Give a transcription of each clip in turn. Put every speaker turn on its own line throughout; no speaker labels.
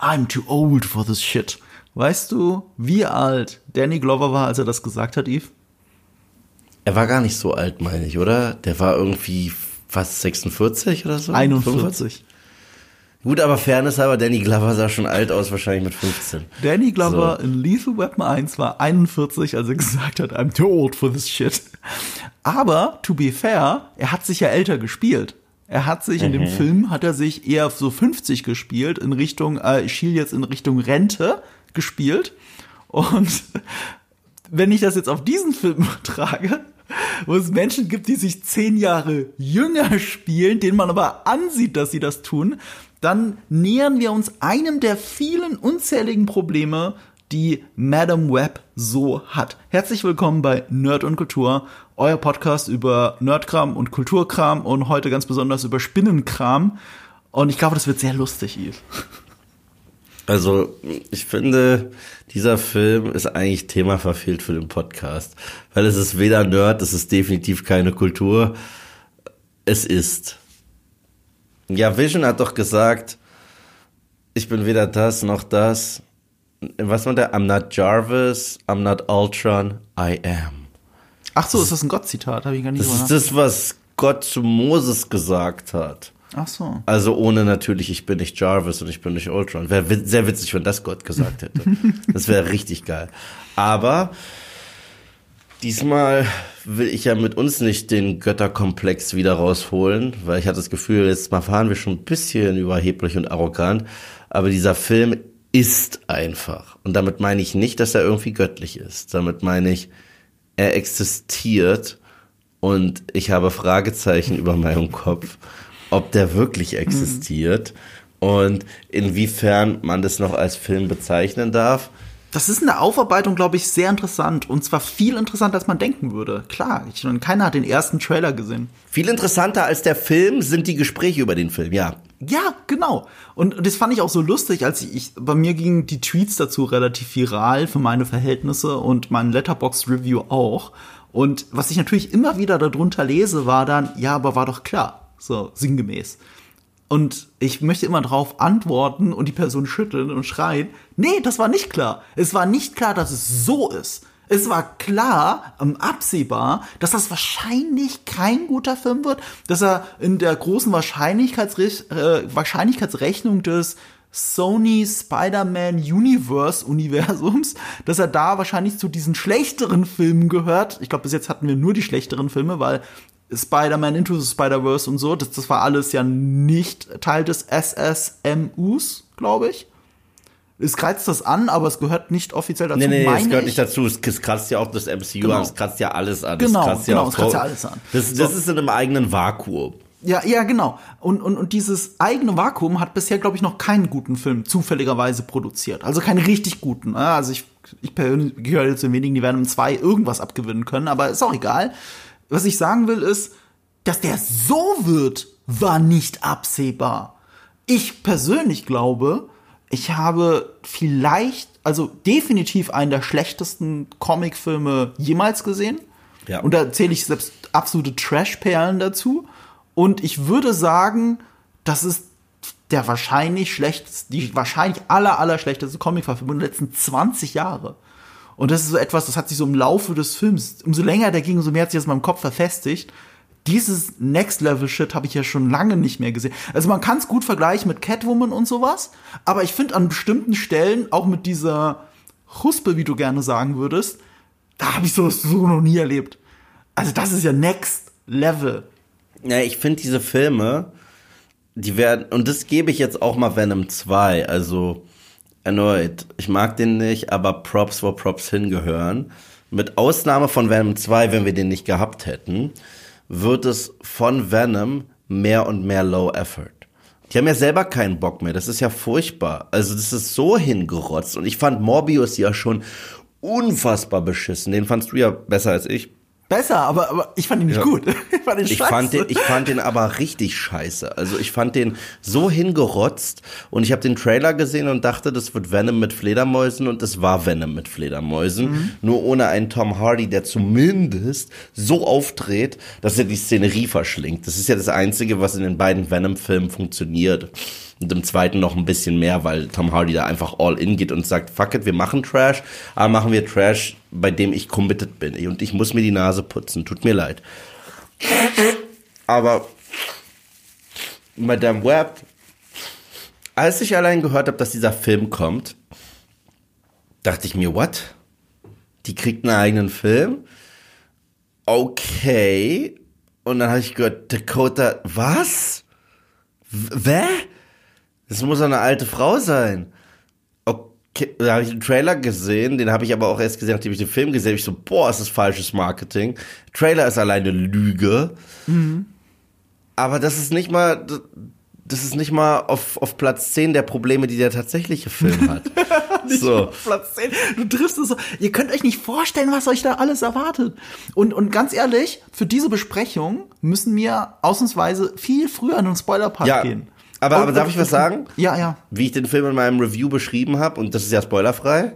I'm too old for this shit. Weißt du, wie alt Danny Glover war, als er das gesagt hat, Eve?
Er war gar nicht so alt, meine ich, oder? Der war irgendwie fast 46 oder so?
41.
Gut, aber Fairness halber, Danny Glover sah schon alt aus, wahrscheinlich mit 15.
Danny Glover so. in Lethal Weapon 1 war 41, als er gesagt hat, I'm too old for this shit. Aber, to be fair, er hat sich ja älter gespielt. Er hat sich mhm. in dem mhm. Film, hat er sich eher so 50 gespielt, in Richtung, äh, ich schiel jetzt in Richtung Rente gespielt. Und wenn ich das jetzt auf diesen Film trage, wo es Menschen gibt, die sich zehn Jahre jünger spielen, denen man aber ansieht, dass sie das tun, dann nähern wir uns einem der vielen unzähligen Probleme, die Madame Web so hat. Herzlich willkommen bei Nerd und Kultur, euer Podcast über Nerdkram und Kulturkram und heute ganz besonders über Spinnenkram. Und ich glaube, das wird sehr lustig, Yves.
Also, ich finde, dieser Film ist eigentlich Thema verfehlt für den Podcast. Weil es ist weder Nerd, es ist definitiv keine Kultur. Es ist ja, Vision hat doch gesagt, ich bin weder das noch das. Was war der? I'm not Jarvis, I'm not Ultron, I am.
Ach so, ist das ein Gott-Zitat? Habe ich gar nicht
Das ist das, was Gott zu Moses gesagt hat.
Ach so.
Also ohne natürlich, ich bin nicht Jarvis und ich bin nicht Ultron. Wäre sehr witzig, wenn das Gott gesagt hätte. das wäre richtig geil. Aber Diesmal will ich ja mit uns nicht den Götterkomplex wieder rausholen, weil ich hatte das Gefühl, jetzt mal fahren wir schon ein bisschen überheblich und arrogant. Aber dieser Film ist einfach. Und damit meine ich nicht, dass er irgendwie göttlich ist. Damit meine ich, er existiert und ich habe Fragezeichen über meinem Kopf, ob der wirklich existiert mhm. und inwiefern man das noch als Film bezeichnen darf.
Das ist in der Aufarbeitung, glaube ich, sehr interessant. Und zwar viel interessanter, als man denken würde. Klar, ich, keiner hat den ersten Trailer gesehen.
Viel interessanter als der Film sind die Gespräche über den Film, ja.
Ja, genau. Und das fand ich auch so lustig, als ich, ich bei mir gingen die Tweets dazu relativ viral für meine Verhältnisse und mein Letterbox Review auch. Und was ich natürlich immer wieder darunter lese, war dann, ja, aber war doch klar. So, sinngemäß. Und ich möchte immer drauf antworten und die Person schütteln und schreien. Nee, das war nicht klar. Es war nicht klar, dass es so ist. Es war klar, ähm, absehbar, dass das wahrscheinlich kein guter Film wird, dass er in der großen Wahrscheinlichkeitsre äh, Wahrscheinlichkeitsrechnung des Sony Spider-Man Universe Universums, dass er da wahrscheinlich zu diesen schlechteren Filmen gehört. Ich glaube, bis jetzt hatten wir nur die schlechteren Filme, weil Spider-Man Into the Spider-Verse und so, das, das war alles ja nicht Teil des SSMUs, glaube ich. Es kratzt das an, aber es gehört nicht offiziell dazu.
Nee, nee, es gehört ich. nicht dazu. Es, es kratzt ja auch das MCU
genau.
an, es kratzt ja alles an.
Genau,
es kratzt
genau,
ja,
es kratzt ja alles an.
Das, das so. ist in einem eigenen Vakuum.
Ja, ja, genau. Und, und, und dieses eigene Vakuum hat bisher, glaube ich, noch keinen guten Film zufälligerweise produziert. Also keinen richtig guten. Also ich, ich gehöre zu den wenigen, die werden im 2 irgendwas abgewinnen können, aber ist auch egal was ich sagen will, ist, dass der so wird, war nicht absehbar. Ich persönlich glaube, ich habe vielleicht, also definitiv einen der schlechtesten Comicfilme jemals gesehen.
Ja.
Und da zähle ich selbst absolute Trash-Perlen dazu. Und ich würde sagen, das ist der wahrscheinlich schlechteste, die wahrscheinlich aller, aller schlechteste Comicverfilmung der letzten 20 Jahre. Und das ist so etwas, das hat sich so im Laufe des Films, umso länger der ging, umso mehr hat sich das in meinem Kopf verfestigt. Dieses Next-Level-Shit habe ich ja schon lange nicht mehr gesehen. Also man kann es gut vergleichen mit Catwoman und sowas, aber ich finde an bestimmten Stellen, auch mit dieser Huspe, wie du gerne sagen würdest, da habe ich sowas so noch nie erlebt. Also das ist ja Next Level.
Ja, ich finde diese Filme, die werden, und das gebe ich jetzt auch mal Venom 2, also erneut, ich mag den nicht, aber Props, wo Props hingehören. Mit Ausnahme von Venom 2, wenn wir den nicht gehabt hätten, wird es von Venom mehr und mehr Low Effort. Die haben ja selber keinen Bock mehr. Das ist ja furchtbar. Also das ist so hingerotzt. Und ich fand Morbius ja schon unfassbar beschissen. Den fandst du ja besser als ich.
Besser, aber, aber ich fand ihn nicht
Ja.
gut. Ich fand ihn
Ich
scheiße.
fand, den, ich fand den aber richtig scheiße. Also ich fand den so hingerotzt und ich habe den Trailer gesehen und dachte, das wird Venom mit Fledermäusen und es war Venom mit Fledermäusen.
Mhm.
Nur ohne einen Tom Hardy, der zumindest so auftritt, dass er die Szenerie verschlingt. Das ist ja das Einzige, was in den beiden Venom-Filmen funktioniert. Und im zweiten noch ein bisschen mehr, weil Tom Hardy da einfach all in geht und sagt, fuck it, wir machen Trash, aber machen wir Trash, bei dem ich committed bin. Und ich muss mir die Nase putzen. Tut mir leid. Aber Madame Web, als ich allein gehört habe, dass dieser Film kommt, dachte ich mir, what? Die kriegt einen eigenen Film? Okay. Und dann habe ich gehört, Dakota, was? W- Wer? Das muss eine alte Frau sein. Da habe ich den Trailer gesehen, den habe ich aber auch erst gesehen, nachdem ich den Film gesehen habe. Ich so, boah, ist das falsches Marketing. Trailer ist alleine Lüge. Aber das ist nicht mal, das ist nicht mal auf, auf Platz 10 der Probleme, die der tatsächliche Film hat. so.
Platz 10. Du triffst es so. Ihr könnt euch nicht vorstellen, was euch da alles erwartet. Und, und ganz ehrlich, für diese Besprechung müssen wir ausnahmsweise viel früher in den Spoiler-Part
Ja,
gehen.
Aber, aber darf ich was sagen?
Ja, ja.
Wie ich den Film in meinem Review beschrieben habe, und das ist ja spoilerfrei.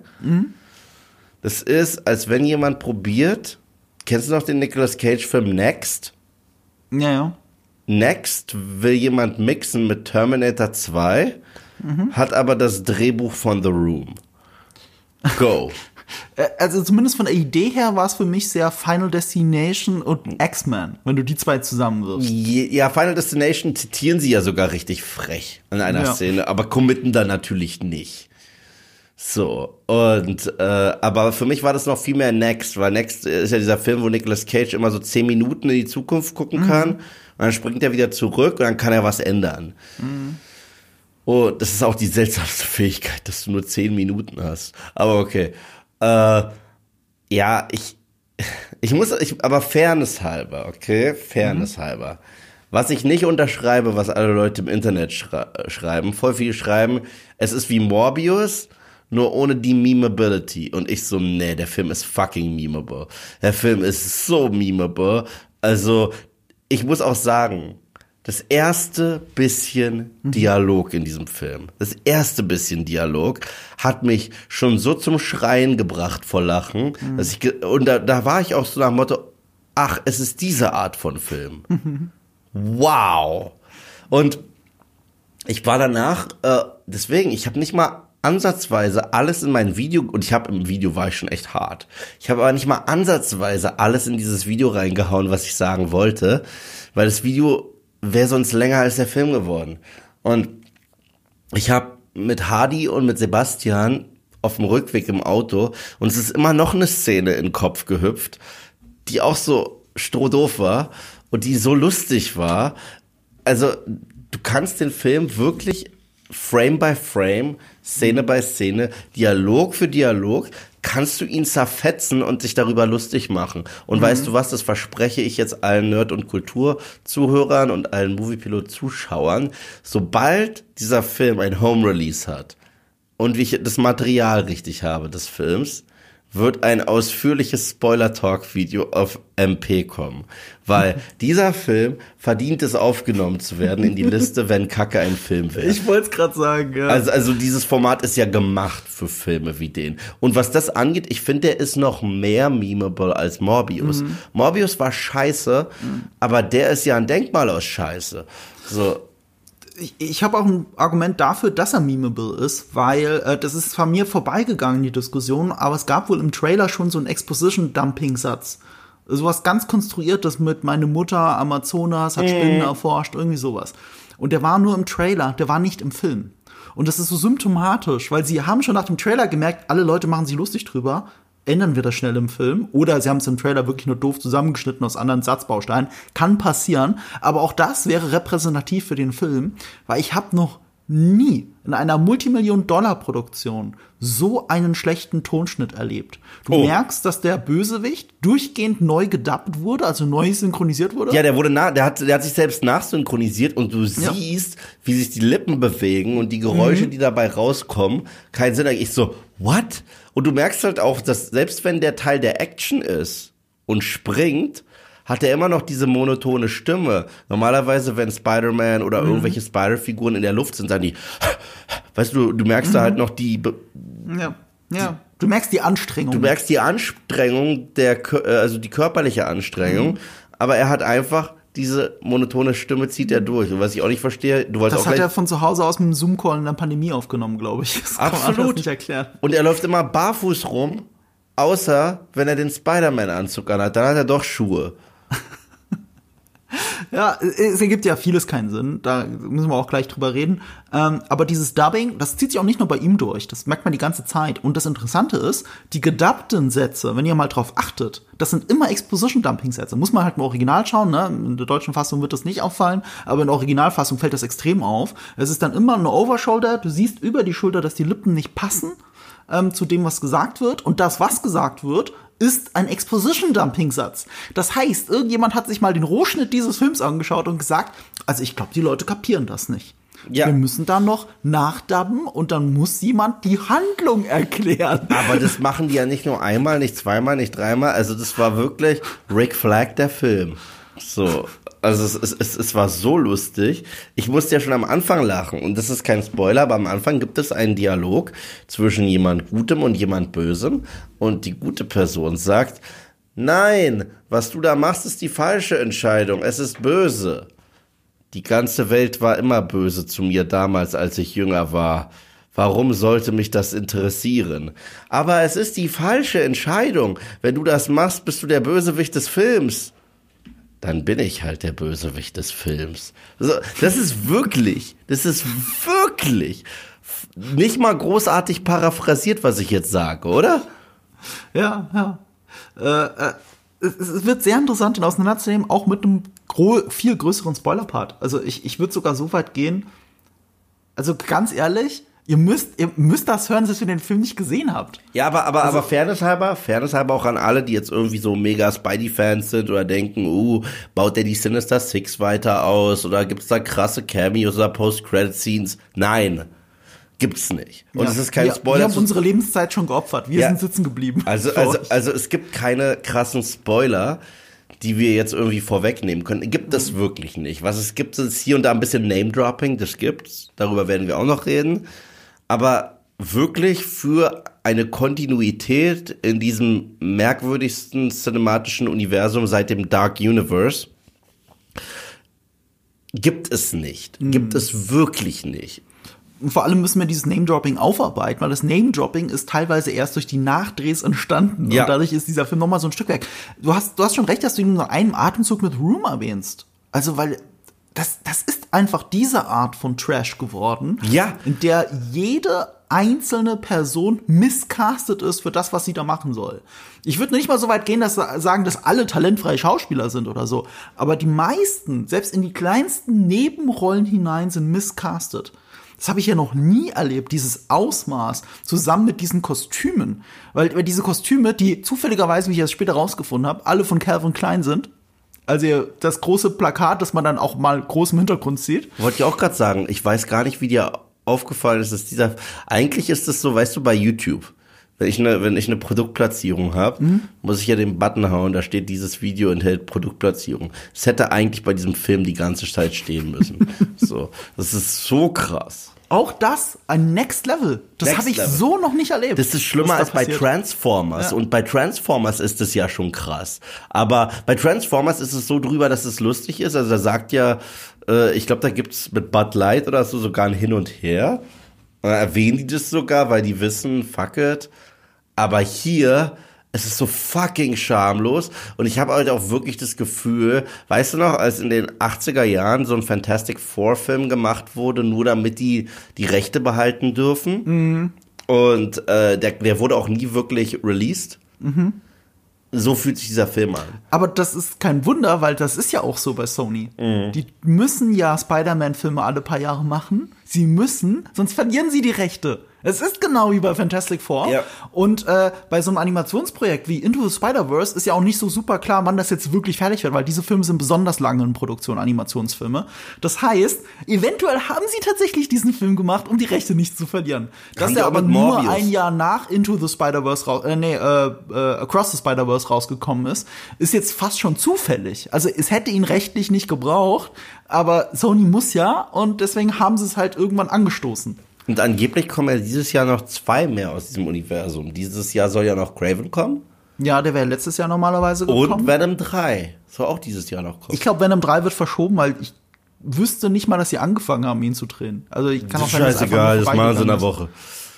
Das ist, als wenn jemand probiert, kennst du noch den Nicolas Cage-Film Next?
Ja, ja.
Next will jemand mixen mit Terminator 2, hat aber das Drehbuch von The Room. Go.
Äh, Also zumindest von der Idee her war es für mich sehr Final Destination und X-Men, wenn du die zwei zusammenwirfst.
Ja, Final Destination zitieren sie ja sogar richtig frech in einer
Ja.
Szene, aber committen da natürlich nicht. So, und, äh, aber für mich war das noch viel mehr Next, weil Next ist ja dieser Film, wo Nicolas Cage immer so zehn Minuten in die Zukunft gucken kann und dann springt er wieder zurück und dann kann er was ändern. Oh, das ist auch die seltsamste Fähigkeit, dass du nur zehn Minuten hast. Aber okay. Äh, ja, ich, ich muss, ich, aber Fairness halber, okay? Fairness halber. Was ich nicht unterschreibe, was alle Leute im Internet schra schreiben, voll viel schreiben, es ist wie Morbius, nur ohne die Memeability. Und ich so, nee, der Film ist fucking memeable. Der Film ist so memeable. Also, ich muss auch sagen, das erste bisschen Dialog in diesem Film, das erste bisschen Dialog hat mich schon so zum Schreien gebracht vor Lachen, dass ich, und da, da war ich auch so nach dem Motto, ach, es ist diese Art von Film. wow. Und ich war danach, äh, deswegen, ich habe nicht mal ansatzweise alles in mein Video, und ich habe im Video war ich schon echt hart. Ich habe aber nicht mal ansatzweise alles in dieses Video reingehauen, was ich sagen wollte, weil das Video wäre sonst länger als der Film geworden. Und ich habe mit Hardy und mit Sebastian auf dem Rückweg im Auto und es ist immer noch eine Szene in den Kopf gehüpft, die auch so strohdoof war und die so lustig war. Also du kannst den Film wirklich Frame by Frame, Szene by Szene, Dialog für Dialog, kannst du ihn zerfetzen und sich darüber lustig machen. Und weißt du was, das verspreche ich jetzt allen Nerd- und Kulturzuhörern und allen Moviepilot-Zuschauern, sobald dieser Film ein Home-Release hat und wie ich das Material richtig habe des Films, wird ein ausführliches Spoiler-Talk-Video auf MP kommen. Weil dieser Film verdient es aufgenommen zu werden in die Liste, wenn Kacke ein Film wäre.
Ich wollte es gerade sagen, ja.
Also, also dieses Format ist ja gemacht für Filme wie den. Und was das angeht, ich finde, der ist noch mehr memeable als Morbius. Morbius war scheiße, aber der ist ja ein Denkmal aus Scheiße. So,
ich, ich habe auch ein Argument dafür, dass er memeable ist, weil äh, das ist zwar mir vorbeigegangen, die Diskussion, aber es gab wohl im Trailer schon so einen Exposition-Dumping-Satz. Sowas ganz konstruiertes mit meine Mutter, Amazonas, hat Spinnen erforscht, irgendwie sowas. Und der war nur im Trailer, der war nicht im Film. Und das ist so symptomatisch, weil sie haben schon nach dem Trailer gemerkt, alle Leute machen sich lustig drüber, ändern wir das schnell im Film. Oder sie haben es im Trailer wirklich nur doof zusammengeschnitten aus anderen Satzbausteinen. Kann passieren. Aber auch das wäre repräsentativ für den Film, weil ich habe noch nie in einer Multimillion-Dollar-Produktion so einen schlechten Tonschnitt erlebt. Du
Oh.
merkst, dass der Bösewicht durchgehend neu gedubbt wurde, also neu synchronisiert wurde.
Ja, der wurde nach, der hat, der hat sich selbst nachsynchronisiert und du
Ja.
siehst, wie sich die Lippen bewegen und die Geräusche, die dabei rauskommen, keinen Sinn. Ich so, what? Und du merkst halt auch, dass selbst wenn der Teil der Action ist, und springt, hat er immer noch diese monotone Stimme. Normalerweise, wenn Spider-Man oder
Mhm.
irgendwelche Spider-Figuren in der Luft sind, sagen die, weißt du, du merkst da
Mhm.
halt noch die, Be-
Ja, ja. Du merkst die Anstrengung.
du merkst die Anstrengung der, äh, also die körperliche Anstrengung,
Mhm.
aber er hat einfach diese monotone Stimme zieht er durch. Und was ich auch nicht verstehe, du wolltest
das
auch
hat
gleich,
er von zu Hause aus mit einem Zoom-Call in der Pandemie aufgenommen, glaube ich. Das kann man
Absolut.
nicht erklären.
Und er läuft immer barfuß rum, außer wenn er den Spider-Man-Anzug anhat. Dann hat er doch Schuhe.
Ja, es ergibt ja vieles keinen Sinn. Da müssen wir auch gleich drüber reden. Ähm, aber dieses Dubbing, das zieht sich auch nicht nur bei ihm durch. Das merkt man die ganze Zeit. Und das Interessante ist, die gedubbten Sätze, wenn ihr mal drauf achtet, das sind immer Exposition-Dumping-Sätze. Muss man halt im Original schauen, ne? In der deutschen Fassung wird das nicht auffallen, aber in der Originalfassung fällt das extrem auf. Es ist dann immer eine Overshoulder. Du siehst über die Schulter, dass die Lippen nicht passen ähm, zu dem, was gesagt wird. Und das, was gesagt wird, ist ein Exposition-Dumping-Satz. Das heißt, irgendjemand hat sich mal den Rohschnitt dieses Films angeschaut und gesagt, also ich glaube, die Leute kapieren das nicht.
Ja.
Wir müssen da noch nachdubben und dann muss jemand die Handlung erklären.
Aber das machen die ja nicht nur einmal, nicht zweimal, nicht dreimal. Also das war wirklich Rick Flag der Film. So. Also es, es, es, war so lustig. Ich musste ja schon am Anfang lachen. Und das ist kein Spoiler, aber am Anfang gibt es einen Dialog zwischen jemand Gutem und jemand Bösem. Und die gute Person sagt, nein, was du da machst, ist die falsche Entscheidung. Es ist böse. Die ganze Welt war immer böse zu mir damals, als ich jünger war. Warum sollte mich das interessieren? Aber es ist die falsche Entscheidung. Wenn du das machst, bist du der Bösewicht des Films. Dann bin ich halt der Bösewicht des Films. So, das ist wirklich, das ist wirklich nicht mal großartig paraphrasiert, was ich jetzt sage, oder?
Ja, ja. Äh, äh, es, wird sehr interessant, den auseinanderzunehmen, auch mit einem viel größeren Spoiler-Part. Also ich, ich würde sogar so weit gehen, also ganz ehrlich, ihr müsst, ihr müsst das hören, dass ihr den Film nicht gesehen habt.
Ja, aber, aber, aber Fairness halber, Fairness halber auch an alle, die jetzt irgendwie so mega Spidey-Fans sind oder denken, uh, baut der die Sinister Six weiter aus oder gibt's da krasse Cameos oder Post-Credit-Scenes? Nein, gibt's nicht. Und
Ja.
es ist kein
wir,
Spoiler.
Wir haben unsere Lebenszeit schon geopfert. Wir
Ja.
sind sitzen geblieben.
also, also, also es gibt keine krassen Spoiler, die wir jetzt irgendwie vorwegnehmen können. Gibt es wirklich nicht. Was es gibt, ist hier und da ein bisschen Name-Dropping, das gibt's. Darüber werden wir auch noch reden. Aber wirklich für eine Kontinuität in diesem merkwürdigsten cinematischen Universum seit dem Dark Universe gibt es nicht. Gibt es wirklich nicht.
Und vor allem müssen wir dieses Name-Dropping aufarbeiten, weil das Name-Dropping ist teilweise erst durch die Nachdrehs entstanden.
Ja.
Und dadurch ist dieser Film nochmal so ein Stück weg. Du hast, du hast schon recht, dass du ihn nur in einem Atemzug mit Room erwähnst. Also, weil das, das ist einfach diese Art von Trash geworden.
Ja.
In der jede einzelne Person miscastet ist für das, was sie da machen soll. Ich würde nicht mal so weit gehen, dass sagen, dass alle talentfreie Schauspieler sind oder so. Aber die meisten, selbst in die kleinsten Nebenrollen hinein, sind miscastet. Das habe ich ja noch nie erlebt, dieses Ausmaß zusammen mit diesen Kostümen. Weil, weil diese Kostüme, die zufälligerweise, wie ich das später rausgefunden habe, alle von Calvin Klein sind. Also das große Plakat, das man dann auch mal groß im Hintergrund sieht.
Wollte ich auch gerade sagen, ich weiß gar nicht, wie dir aufgefallen ist, dass dieser. Eigentlich ist es so, weißt du, bei YouTube. Wenn ich eine, wenn ich eine Produktplatzierung habe,
Mhm.
muss ich ja den Button hauen, da steht, dieses Video enthält Produktplatzierung. Das hätte eigentlich bei diesem Film die ganze Zeit stehen müssen. so. Das ist so krass.
Auch das ein Next Level. Das habe ich
Level.
so noch nicht erlebt.
Das ist schlimmer als bei
passiert.
Transformers.
Ja.
Und bei Transformers ist es ja schon krass. Aber bei Transformers ist es so drüber, dass es lustig ist. Also da sagt ja, äh, ich glaube, da gibt's mit Bud Light oder so sogar ein Hin und Her. Und erwähnen die das sogar, weil die wissen, fuck it. Aber hier, es ist so fucking schamlos. Und ich habe halt auch wirklich das Gefühl, weißt du noch, als in den 80er Jahren so ein Fantastic Four Film gemacht wurde, nur damit die die Rechte behalten dürfen. Und äh, der, der wurde auch nie wirklich released. So fühlt sich dieser Film an.
Aber das ist kein Wunder, weil das ist ja auch so bei Sony.
Mhm.
Die müssen ja Spider-Man-Filme alle paar Jahre machen. Sie müssen, sonst verlieren sie die Rechte. Es ist genau wie bei Fantastic Four.
Ja.
Und äh, bei so einem Animationsprojekt wie Into the Spider-Verse ist ja auch nicht so super klar, wann das jetzt wirklich fertig wird, weil diese Filme sind besonders lange in Produktion, Animationsfilme. Das heißt, eventuell haben sie tatsächlich diesen Film gemacht, um die Rechte nicht zu verlieren. Dass
die
der aber nur ein Jahr nach Into the Spider-Verse raus, äh, nee, äh, äh, Across the Spider-Verse rausgekommen ist, ist jetzt fast schon zufällig. Also es hätte ihn rechtlich nicht gebraucht, aber Sony muss ja und deswegen haben sie es halt irgendwann angestoßen.
Und angeblich kommen ja dieses Jahr noch zwei mehr aus diesem Universum. Dieses Jahr soll ja noch Craven kommen.
Ja, der wäre letztes Jahr normalerweise gekommen.
Und Venom 3 soll auch dieses Jahr noch kommen.
ich glaube, Venom 3 wird verschoben, weil ich wüsste nicht mal, dass sie angefangen haben, ihn zu drehen. Also ich kann auch dass es einfach
Scheißegal, das machen sie in der
vorbeigegangen
Woche.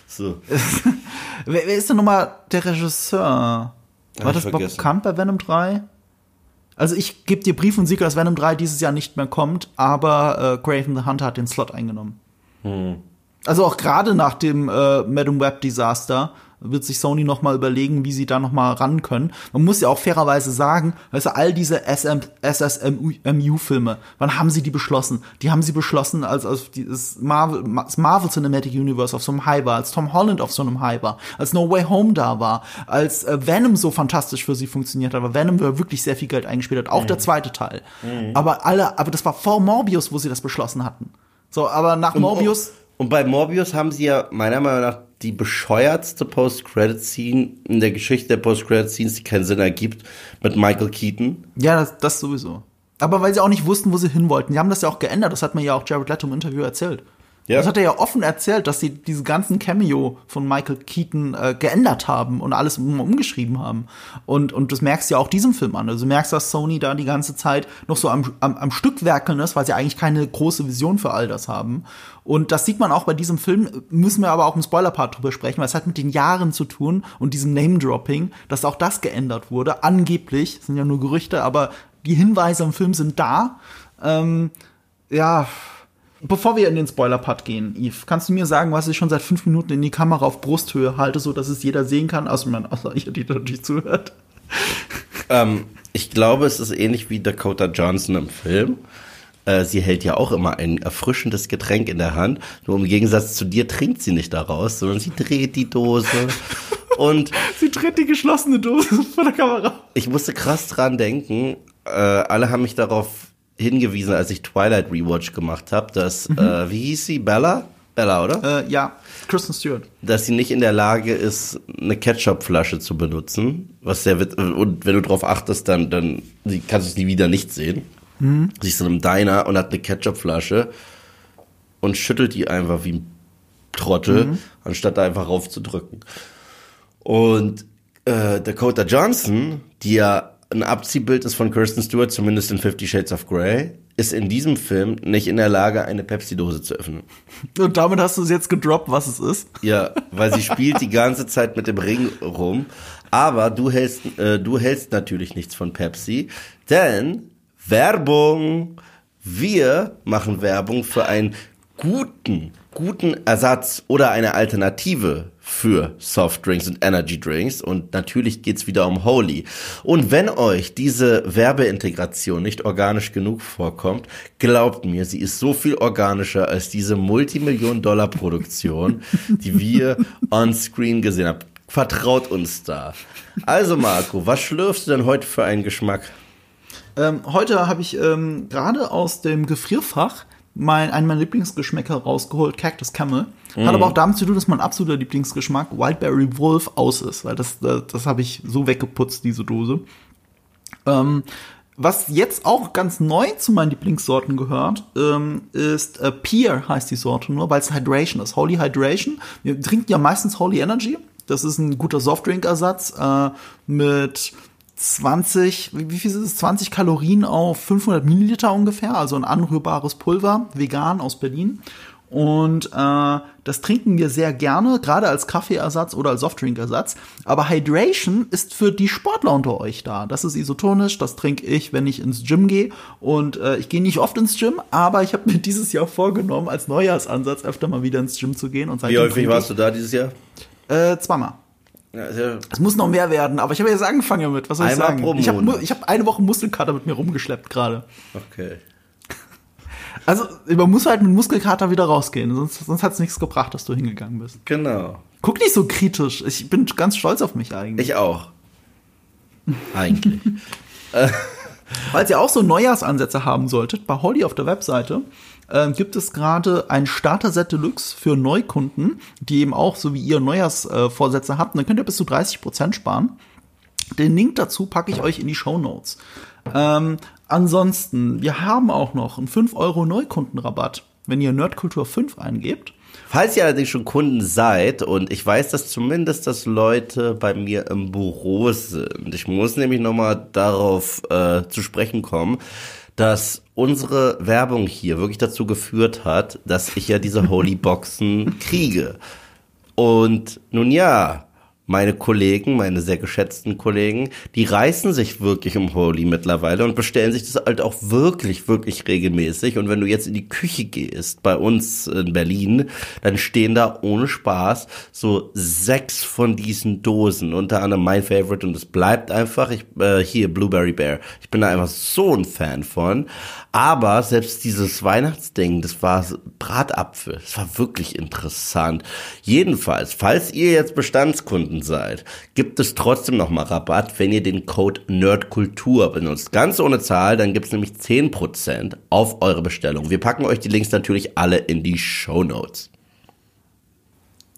So.
wer, wer ist denn nochmal der Regisseur? War das Bob bekannt bei Venom 3? Also ich gebe dir Brief und Siegel, dass Venom 3 dieses Jahr nicht mehr kommt, aber äh, Graven the Hunter hat den Slot eingenommen. Also auch gerade nach dem äh, Madam Web Desaster wird sich Sony noch mal überlegen, wie sie da noch mal ran können. Man muss ja auch fairerweise sagen, weißt du, all diese SM, SSMU-Filme, wann haben sie die beschlossen? Die haben sie beschlossen, als, als dieses Marvel, das Marvel Cinematic Universe auf so einem High war, als Tom Holland auf so einem High war, als No Way Home da war, als äh, Venom so fantastisch für sie funktioniert hat, weil Venom ja wirklich sehr viel Geld eingespielt hat, auch der zweite Teil. Aber alle, aber das war vor Morbius, wo sie das beschlossen hatten. So, aber nach Morbius
Und bei Morbius haben sie ja meiner Meinung nach die bescheuertste Post-Credit-Scene in der Geschichte der Post-Credit-Scenes, die keinen Sinn ergibt, mit Michael Keaton.
Ja, das, das sowieso. Aber weil sie auch nicht wussten, wo sie hin wollten. Die haben das ja auch geändert. Das hat mir ja auch Jared Leto im Interview erzählt.
Ja.
Das hat er ja offen erzählt, dass sie diese ganzen Cameo von Michael Keaton äh, geändert haben und alles um, umgeschrieben haben. Und, und das merkst du ja auch diesem Film an. Also du merkst, dass Sony da die ganze Zeit noch so am, am, am Stück werkeln ist, weil sie eigentlich keine große Vision für all das haben. Und das sieht man auch bei diesem Film, müssen wir aber auch im Spoiler-Part drüber sprechen, weil es hat mit den Jahren zu tun und diesem Name-Dropping, dass auch das geändert wurde. Angeblich, sind ja nur Gerüchte, aber die Hinweise im Film sind da. Ähm, ja, bevor wir in den Spoiler-Part gehen, Yves, kannst du mir sagen, was ich schon seit fünf Minuten in die Kamera auf Brusthöhe halte, so dass es jeder sehen kann, außer, man, außer ihr, die natürlich zuhört?
Ähm, ich glaube, es ist ähnlich wie Dakota Johnson im Film. Äh, sie hält ja auch immer ein erfrischendes Getränk in der Hand. Nur im Gegensatz zu dir trinkt sie nicht daraus, sondern sie dreht die Dose. Und
Sie dreht die geschlossene Dose vor der Kamera.
ich musste krass dran denken. Äh, alle haben mich darauf hingewiesen, als ich Twilight Rewatch gemacht habe, dass, äh, wie hieß sie? Bella? Bella, oder?
Äh, ja, Kristen Stewart.
dass sie nicht in der Lage ist, eine Ketchupflasche zu benutzen. Was sehr wit und wenn du drauf achtest, dann, dann sie- kannst du es nie wieder nicht sehen. Sie ist in einem Diner und hat eine Ketchupflasche und schüttelt die einfach wie ein Trottel, anstatt da einfach raufzudrücken. Und äh, Dakota Johnson, die ja ein Abziehbild ist von Kirsten Stewart, zumindest in Fifty Shades of Grey, ist in diesem Film nicht in der Lage, eine Pepsi-Dose zu öffnen.
Und damit hast du es jetzt gedroppt, was es ist.
Ja, weil sie spielt die ganze Zeit mit dem Ring rum. Aber du hältst, äh, du hältst natürlich nichts von Pepsi, denn Werbung. Wir machen Werbung für einen guten, guten Ersatz oder eine Alternative für Softdrinks und Energy Drinks. Und natürlich geht's wieder um Holy. Und wenn euch diese Werbeintegration nicht organisch genug vorkommt, glaubt mir, sie ist so viel organischer als diese Multimillion-Dollar-Produktion, die wir on screen gesehen haben. Vertraut uns da. Also Marco, was schlürfst du denn heute für einen Geschmack?
Ähm, heute habe ich ähm, gerade aus dem Gefrierfach mein, einen meiner Lieblingsgeschmäcker rausgeholt, Cactus Camel. Hat aber auch damit zu tun, dass mein absoluter Lieblingsgeschmack Wildberry Wolf aus ist, weil das, das, das habe ich so weggeputzt, diese Dose. Ähm, was jetzt auch ganz neu zu meinen Lieblingssorten gehört, ähm, ist äh, Peer heißt die Sorte nur, weil es Hydration ist. Holy Hydration. Wir trinken ja meistens Holy Energy. Das ist ein guter Softdrink-Ersatz äh, mit 20, wie viel ist es? 20 Kalorien auf 500 Milliliter ungefähr, also ein anrührbares Pulver, vegan aus Berlin. Und äh, das trinken wir sehr gerne, gerade als Kaffeeersatz oder als Softdrinkersatz. Aber Hydration ist für die Sportler unter euch da. Das ist isotonisch, das trinke ich, wenn ich ins Gym gehe. Und äh, ich gehe nicht oft ins Gym, aber ich habe mir dieses Jahr vorgenommen, als Neujahrsansatz öfter mal wieder ins Gym zu gehen. Und
Wie häufig warst du da dieses Jahr?
Äh, zweimal.
Ja
Es muss noch mehr werden, aber ich habe jetzt angefangen damit. Was soll ich sagen? ich habe hab eine Woche Muskelkater mit mir rumgeschleppt gerade.
okay.
Also, man muss halt mit Muskelkater wieder rausgehen, sonst, sonst hat es nichts gebracht, dass du hingegangen bist.
Genau.
Guck nicht so kritisch. Ich bin ganz stolz auf mich eigentlich.
Ich auch. Eigentlich.
Falls ihr auch so Neujahrsansätze haben solltet, bei Holly auf der Webseite äh, gibt es gerade ein Starter-Set Deluxe für Neukunden, die eben auch so wie ihr Neujahrsvorsätze äh, habt. Dann könnt ihr bis zu 30% sparen. Den Link dazu packe ich euch in die Show Notes. Ähm, ansonsten, wir haben auch noch einen 5 Euro Neukundenrabatt, wenn ihr Nerdkultur 5 eingebt.
Falls ihr allerdings schon Kunden seid, und ich weiß, dass zumindest das Leute bei mir im Büro sind, ich muss nämlich nochmal darauf äh, zu sprechen kommen, dass unsere Werbung hier wirklich dazu geführt hat, dass ich ja diese Holy Boxen kriege. Und nun ja, meine Kollegen, meine sehr geschätzten Kollegen, die reißen sich wirklich um Holy mittlerweile und bestellen sich das halt auch wirklich, wirklich regelmäßig. Und wenn du jetzt in die Küche gehst, bei uns in Berlin, dann stehen da ohne Spaß so sechs von diesen Dosen, unter anderem mein Favorite und es bleibt einfach, ich, äh, hier Blueberry Bear. Ich bin da einfach so ein Fan von. Aber selbst dieses Weihnachtsding, das war Bratapfel, das war wirklich interessant. Jedenfalls, falls ihr jetzt Bestandskunden seid, gibt es trotzdem nochmal Rabatt, wenn ihr den Code Nerdkultur benutzt. Ganz ohne Zahl, dann gibt es nämlich 10% auf eure Bestellung. Wir packen euch die Links natürlich alle in die Show Notes.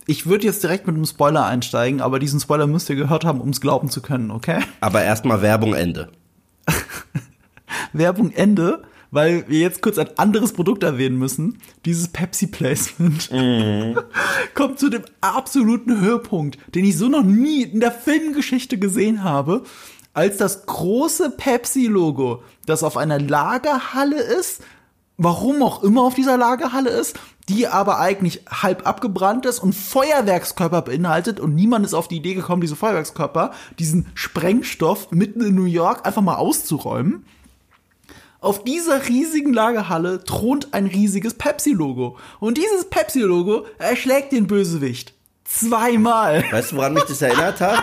Ich würde jetzt direkt mit einem Spoiler einsteigen, aber diesen Spoiler müsst ihr gehört haben, um es glauben zu können, okay?
Aber erstmal Werbung Ende.
Werbung Ende weil wir jetzt kurz ein anderes Produkt erwähnen müssen. Dieses Pepsi-Placement mhm. kommt zu dem absoluten Höhepunkt, den ich so noch nie in der Filmgeschichte gesehen habe, als das große Pepsi-Logo, das auf einer Lagerhalle ist, warum auch immer auf dieser Lagerhalle ist, die aber eigentlich halb abgebrannt ist und Feuerwerkskörper beinhaltet und niemand ist auf die Idee gekommen, diese Feuerwerkskörper, diesen Sprengstoff mitten in New York einfach mal auszuräumen. Auf dieser riesigen Lagerhalle thront ein riesiges Pepsi-Logo. Und dieses Pepsi-Logo erschlägt den Bösewicht. Zweimal.
Weißt du, woran mich das erinnert hat?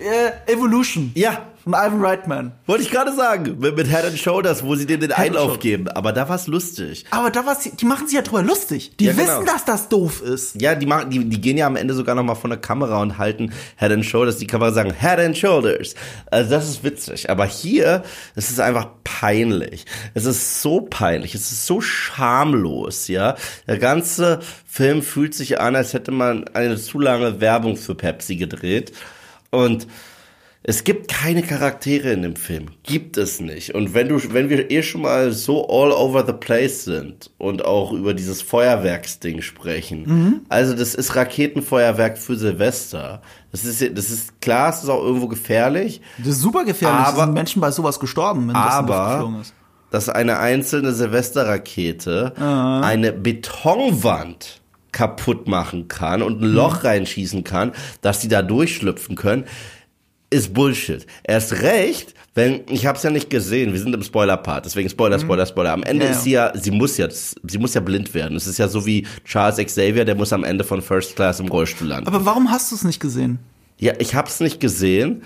äh, Evolution.
Ja,
von Ivan Reitman.
Wollte ich gerade sagen, mit, mit Head and Shoulders, wo sie dir den Einlauf geben. Aber da war's lustig.
Aber da war's, die machen sich ja drüber lustig. Die ja, genau. wissen, dass das doof ist.
Ja, die machen, die, die gehen ja am Ende sogar noch mal von der Kamera und halten Head and Shoulders. Die Kamera sagen Head and Shoulders. Also das ist witzig. Aber hier, es ist einfach peinlich. Es ist so peinlich. Es ist so schamlos, ja. Der ganze Film fühlt sich an, als hätte man eine zu lange Werbung für Pepsi gedreht. Und es gibt keine Charaktere in dem Film. Gibt es nicht. Und wenn du, wenn wir eh schon mal so all over the place sind und auch über dieses Feuerwerksding sprechen. Mhm. Also das ist Raketenfeuerwerk für Silvester. Das ist, das ist klar, es ist auch irgendwo gefährlich.
Das ist super gefährlich. Aber, sind Menschen bei sowas gestorben, wenn
das aber, ist. Dass eine einzelne Silvesterrakete mhm. eine Betonwand kaputt machen kann und ein Loch mhm. reinschießen kann, dass die da durchschlüpfen können ist Bullshit. Erst recht, wenn ich habe es ja nicht gesehen, wir sind im Spoiler-Part, deswegen Spoiler, mhm. Spoiler, Spoiler. Am Ende ja, ist sie ja, sie muss ja, sie muss ja blind werden. Es ist ja so wie Charles Xavier, der muss am Ende von First Class im Rollstuhl landen.
Aber warum hast du es nicht gesehen?
Ja, ich habe es nicht gesehen.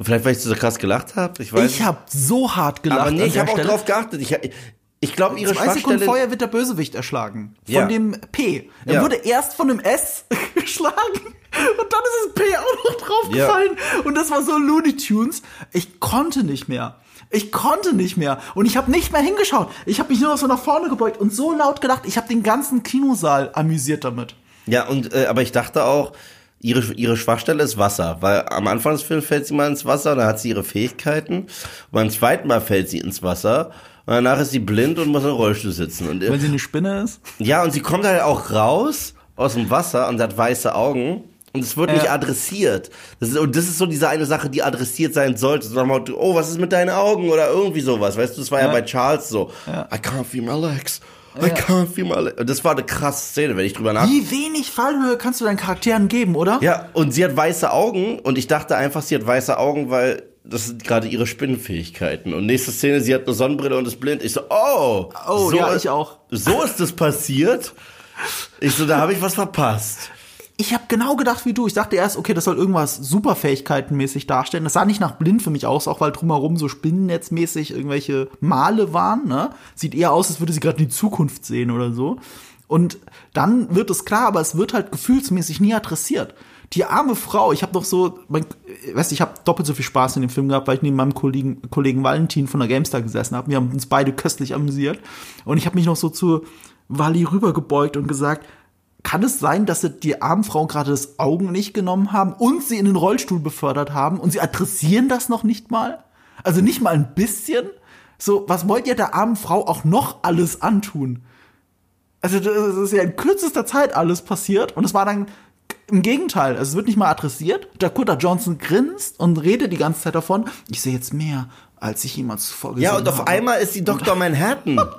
Vielleicht, weil ich so krass gelacht habe. Ich weiß.
Ich habe so hart gelacht. Aber
nee, ich habe auch drauf geachtet. Ich, ich glaube, ihre Zwei Schwachstelle...
Sekunden vorher wird der Bösewicht erschlagen. Von ja. dem P. Er ja. wurde erst von dem S geschlagen und dann ist das P auch noch draufgefallen. Ja. Und das war so Looney Tunes. Ich konnte nicht mehr. Ich konnte nicht mehr. Und ich habe nicht mehr hingeschaut. Ich habe mich nur noch so nach vorne gebeugt und so laut gelacht. Ich habe den ganzen Kinosaal amüsiert damit.
Ja, und äh, aber ich dachte auch, ihre, ihre Schwachstelle ist Wasser, weil am Anfang des Films fällt sie mal ins Wasser, dann hat sie ihre Fähigkeiten. Und beim zweiten Mal fällt sie ins Wasser und danach ist sie blind und muss im Rollstuhl sitzen. Und
Weil sie eine Spinne ist?
Ja, und sie kommt halt auch raus aus dem Wasser und hat weiße Augen. Und es wird ja. nicht adressiert. Das ist, und das ist so diese eine Sache, die adressiert sein sollte. So mal, oh, was ist mit deinen Augen? Oder irgendwie sowas. Weißt du, das war ja, ja bei Charles so. Ja. I can't feel my legs. I can't feel my legs. Und das war eine krasse Szene, wenn ich drüber nachdenke.
Wie wenig Fallhöhe kannst du deinen Charakteren geben, oder?
Ja, und sie hat weiße Augen. Und ich dachte einfach, sie hat weiße Augen, weil das sind gerade ihre Spinnenfähigkeiten. Und nächste Szene, sie hat eine Sonnenbrille und ist blind. Ich so, oh,
oh
so,
ja, ich auch.
So ist das passiert. Ich so, da habe ich was verpasst.
ich habe genau gedacht wie du. Ich dachte erst, okay, das soll irgendwas Superfähigkeitenmäßig darstellen. Das sah nicht nach blind für mich aus, auch weil drumherum so spinnennetzmäßig irgendwelche Male waren. Ne? Sieht eher aus, als würde sie gerade in die Zukunft sehen oder so. Und dann wird es klar, aber es wird halt gefühlsmäßig nie adressiert. Die arme Frau, ich habe noch so, mein, weißt, ich habe doppelt so viel Spaß in dem Film gehabt, weil ich neben meinem Kollegen, Kollegen Valentin von der GameStar gesessen habe. Wir haben uns beide köstlich amüsiert. Und ich habe mich noch so zu Wally rübergebeugt und gesagt, kann es sein, dass sie die armen Frauen gerade das Augen nicht genommen haben und sie in den Rollstuhl befördert haben und sie adressieren das noch nicht mal? Also nicht mal ein bisschen? So, was wollt ihr der armen Frau auch noch alles antun? Also, das ist ja in kürzester Zeit alles passiert und es war dann im Gegenteil, es wird nicht mal adressiert. Dakota Johnson grinst und redet die ganze Zeit davon, ich sehe jetzt mehr, als ich jemals zuvor gesehen
habe. Ja, und auf
habe.
einmal ist die Dr. Manhattan.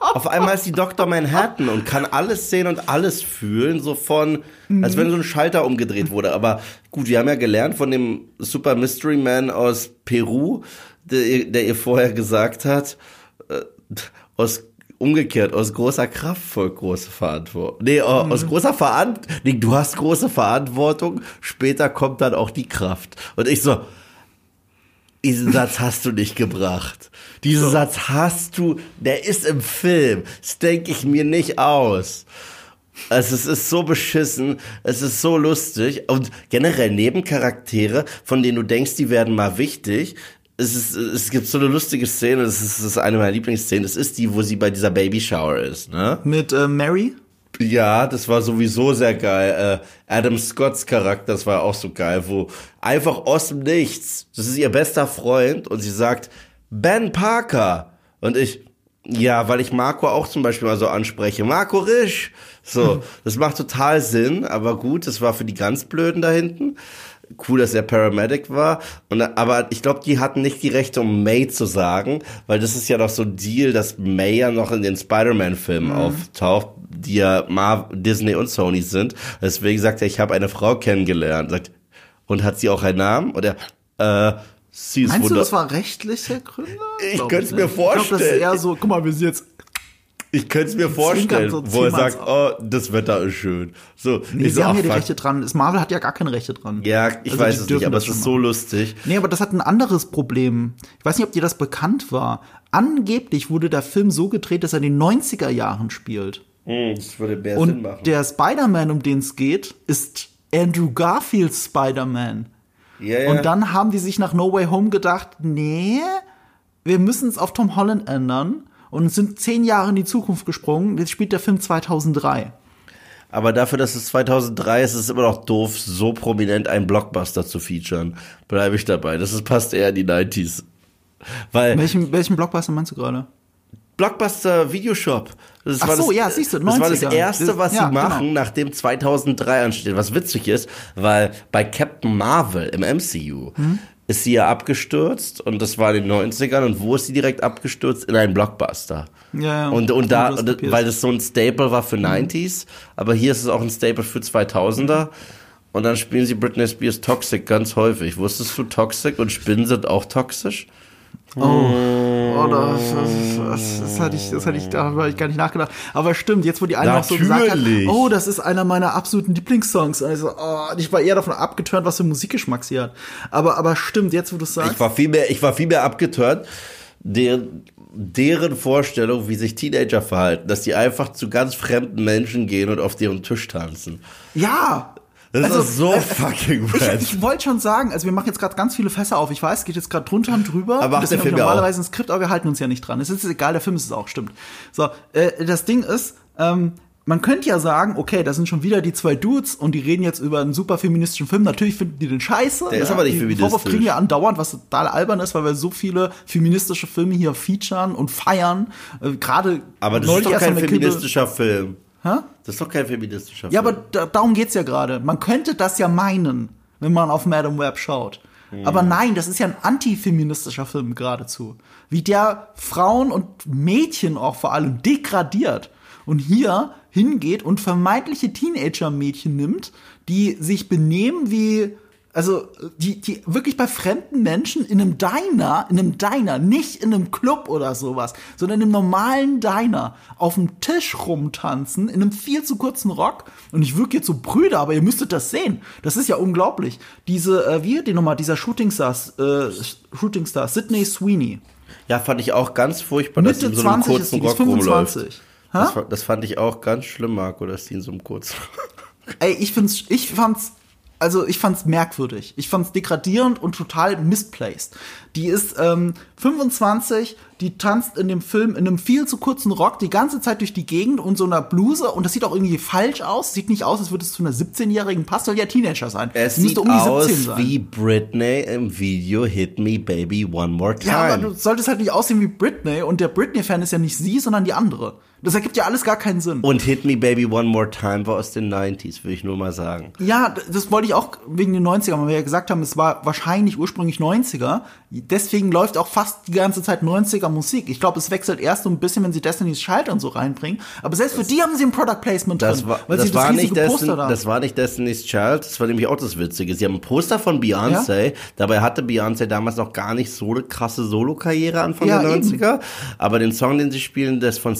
auf einmal ist die Dr. Manhattan und kann alles sehen und alles fühlen, so von, als wenn so ein Schalter umgedreht wurde. Aber gut, wir haben ja gelernt von dem Super Mystery Man aus Peru, der, der ihr vorher gesagt hat, äh, aus umgekehrt, aus großer Kraft folgt große Verantwortung. Nee, mhm. aus großer Verantwortung, nee, du hast große Verantwortung, später kommt dann auch die Kraft. Und ich so, diesen Satz hast du nicht gebracht. Diesen so. Satz hast du, der ist im Film. Das denke ich mir nicht aus. Also es ist so beschissen, es ist so lustig und generell Nebencharaktere, von denen du denkst, die werden mal wichtig, es, ist, es gibt so eine lustige Szene, das ist, das ist eine meiner Lieblingsszenen, das ist die, wo sie bei dieser Baby Shower ist, ne?
Mit äh, Mary?
Ja, das war sowieso sehr geil. Äh, Adam Scotts Charakter, das war auch so geil, wo einfach aus dem Nichts, das ist ihr bester Freund und sie sagt, Ben Parker. Und ich, ja, weil ich Marco auch zum Beispiel mal so anspreche. Marco Risch. So, das macht total Sinn, aber gut, das war für die ganz Blöden da hinten cool, dass er Paramedic war. Und, aber ich glaube, die hatten nicht die Rechte, um May zu sagen, weil das ist ja doch so ein Deal, dass May ja noch in den Spider-Man-Filmen mhm. auftaucht, die ja Mar Disney und Sony sind. Deswegen sagt er, ich habe eine Frau kennengelernt. Sagt, und hat sie auch einen Namen? Oder äh,
sie ist Meinst du, das war rechtliche Gründe?
Ich könnte es mir vorstellen. Ich glaube, das ist
eher so, guck mal, wir sind jetzt
ich könnte es mir vorstellen, so wo er sagt, oh, das Wetter ist schön. So,
nee, sie so, haben hier die Rechte dran. Das Marvel hat ja gar keine Rechte dran.
Ja, ich also weiß es nicht, aber es ist so lustig.
Nee, aber das hat ein anderes Problem. Ich weiß nicht, ob dir das bekannt war. Angeblich wurde der Film so gedreht, dass er in den 90er Jahren spielt.
Hm, das würde mehr
Und
Sinn machen.
der Spider-Man, um den es geht, ist Andrew Garfields Spider-Man. Ja, ja. Und dann haben die sich nach No Way Home gedacht, nee, wir müssen es auf Tom Holland ändern und sind zehn Jahre in die Zukunft gesprungen. Jetzt spielt der Film 2003.
Aber dafür, dass es 2003 ist, ist es immer noch doof, so prominent einen Blockbuster zu featuren. Bleibe ich dabei. Das ist, passt eher in die 90s. Weil
welchen, welchen Blockbuster meinst du gerade?
Blockbuster Videoshop.
Das Ach so,
das,
ja, siehst du,
90er. Das war das erste, was ja, sie genau. machen, genau. nachdem 2003 ansteht. Was witzig ist, weil bei Captain Marvel im MCU hm? Ist sie ja abgestürzt und das war in den 90ern und wo ist sie direkt abgestürzt? In einen Blockbuster.
Ja, ja.
Und, und da, weil das so ein Staple war für mhm. 90s, aber hier ist es auch ein Staple für 2000er. Und dann spielen sie Britney Spears Toxic ganz häufig. Wusstest du, Toxic und Spinnen sind auch toxisch?
Oh, oh das, das, das, das, hatte ich, das hatte ich, da habe ich gar nicht nachgedacht. Aber stimmt, jetzt wo die eine auch so gesagt hat, oh, das ist einer meiner absoluten Lieblingssongs. Also, oh, ich war eher davon abgeturnt, was für Musikgeschmack sie hat. Aber, aber stimmt, jetzt wo du sagst.
Ich war viel mehr, ich war viel mehr abgeturnt, deren, deren Vorstellung, wie sich Teenager verhalten, dass die einfach zu ganz fremden Menschen gehen und auf deren Tisch tanzen.
Ja,
das also, ist so äh, fucking
bad. Ich, ich wollte schon sagen, also wir machen jetzt gerade ganz viele Fässer auf. Ich weiß, es geht jetzt gerade drunter und drüber.
Aber
deswegen
der Film
normalerweise ein Skript, aber wir halten uns ja nicht dran. Es ist egal, der Film ist es auch, stimmt. So, äh, das Ding ist, ähm, man könnte ja sagen, okay, da sind schon wieder die zwei Dudes und die reden jetzt über einen super feministischen Film. Natürlich finden die den scheiße.
Der ja, ist aber nicht feministisch.
Vorwurf kriegen wir andauernd, was total albern ist, weil wir so viele feministische Filme hier featuren und feiern. Äh, Gerade
Aber das ist doch kein feministischer Film. Hä? Das ist doch kein feministischer Film.
Ja, aber da, darum geht's ja gerade. Man könnte das ja meinen, wenn man auf Madame Web schaut. Mhm. Aber nein, das ist ja ein antifeministischer Film geradezu. Wie der Frauen und Mädchen auch vor allem degradiert. Und hier hingeht und vermeintliche Teenager-Mädchen nimmt, die sich benehmen wie Also, die, die wirklich bei fremden Menschen in einem Diner, in einem Diner, nicht in einem Club oder sowas, sondern in einem normalen Diner auf dem Tisch rumtanzen, in einem viel zu kurzen Rock. Und ich wirke jetzt so Brüder, aber ihr müsstet das sehen. Das ist ja unglaublich. Diese, äh, wie die nochmal, dieser Shootingstar, äh, Shootingstar, Sydney Sweeney.
Ja, fand ich auch ganz furchtbar, dass
Mitte
sie in so einem
20 ist
kurzen
die,
Rock rumläuft.
25.
Das, das fand ich auch ganz schlimm, Marco, dass die in so einem kurzen.
Ey, ich find's, ich fand's, also ich fand's merkwürdig. Ich fand's degradierend und total misplaced. Die ist ähm, 25, die tanzt in dem Film in einem viel zu kurzen Rock die ganze Zeit durch die Gegend und so einer Bluse und das sieht auch irgendwie falsch aus. Sieht nicht aus, als würde es zu einer 17-jährigen passen, soll ja Teenager sein.
Es
Die
sieht
müsste
aus wie Britney im Video Hit Me Baby One More Time.
ja, aber du solltest halt nicht aussehen wie Britney und der Britney-Fan ist ja nicht sie, sondern die andere. Das ergibt ja alles gar keinen Sinn.
Und Hit Me Baby One More Time war aus den 90s, will ich nur mal sagen.
Ja, das wollte ich auch wegen den 90ern, weil wir ja gesagt haben, es war wahrscheinlich ursprünglich 90er. Deswegen läuft auch fast die ganze Zeit 90er Musik. Ich glaube, es wechselt erst so ein bisschen, wenn sie Destiny's Child und so reinbringen. Aber selbst für die haben sie ein Product Placement
Das
drin,
war,
weil
das,
sie
war
das
nicht Destin,
Poster da
das war nicht Destiny's Child, das war nämlich auch das Witzige. Sie haben ein Poster von Beyoncé, dabei hatte Beyoncé damals noch gar nicht so eine krasse Solo-Karriere Anfang
Ja,
der
eben.
90er, aber den Song, den sie spielen, der ist von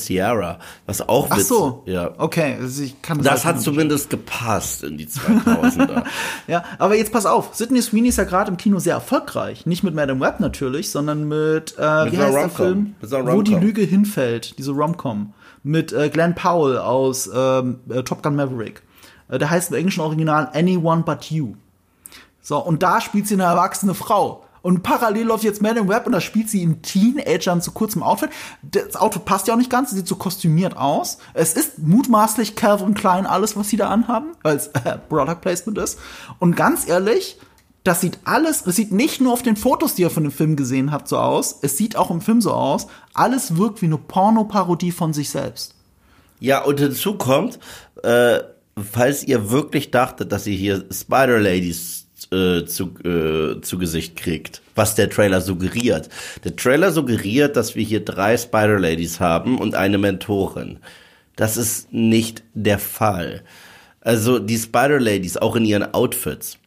Was auch
Ach
Witz,
so.
ja.
Okay, also ich kann
Das
halt
hat zumindest gepasst in die 2000er.
Ja, aber jetzt pass auf, Sydney Sweeney ist ja gerade im Kino sehr erfolgreich. Nicht mit Madame Web natürlich, sondern mit, äh,
Mit
wie heißt der. Film? Wo die. Lüge hinfällt, diese Rom-Com. Mit äh, Glenn Powell aus ähm, äh, Top Gun Maverick. Äh, der heißt im englischen Original Anyone But You. So, und da spielt sie eine erwachsene Frau. Und parallel läuft jetzt Madame Web und da spielt sie in Teenagern zu kurzem Outfit. Das Outfit passt ja auch nicht ganz, sie sieht so kostümiert aus. Es ist mutmaßlich Calvin Klein alles, was sie da anhaben, als äh, Product Placement ist. Und ganz ehrlich, das sieht alles, es sieht nicht nur auf den Fotos, die ihr von dem Film gesehen habt, so aus, es sieht auch im Film so aus. Alles wirkt wie eine Pornoparodie von sich selbst.
Ja, und hinzu kommt, äh, falls ihr wirklich dachtet, dass ihr hier Spider-Ladies äh, zu, äh, zu Gesicht kriegt, was der Trailer suggeriert. Der Trailer suggeriert, dass wir hier drei Spider-Ladies haben und eine Mentorin. Das ist nicht der Fall. Also die Spider-Ladies, auch in ihren Outfits,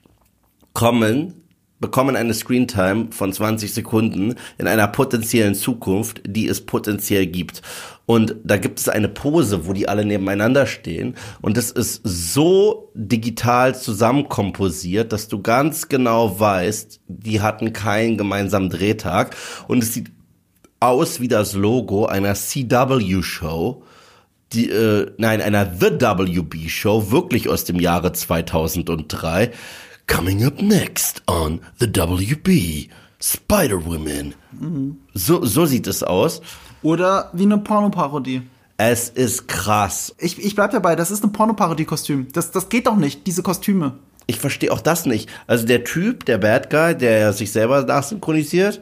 kommen, bekommen eine Screentime von 20 Sekunden in einer potenziellen Zukunft, die es potenziell gibt. Und da gibt es eine Pose, wo die alle nebeneinander stehen. Und das ist so digital zusammenkomposiert, dass du ganz genau weißt, die hatten keinen gemeinsamen Drehtag. Und es sieht aus wie das Logo einer CW-Show, die, äh, nein, einer The WB Show, wirklich aus dem Jahre 2003. Coming up next on The WB, Spider-Woman. So, so sieht es aus.
Oder wie eine Pornoparodie.
Es ist krass.
Ich, ich bleib dabei, das ist eine Pornoparodie-Kostüm. Das, das geht doch nicht, diese Kostüme.
Ich verstehe auch das nicht. Also der Typ, der Bad Guy, der sich selber nachsynchronisiert,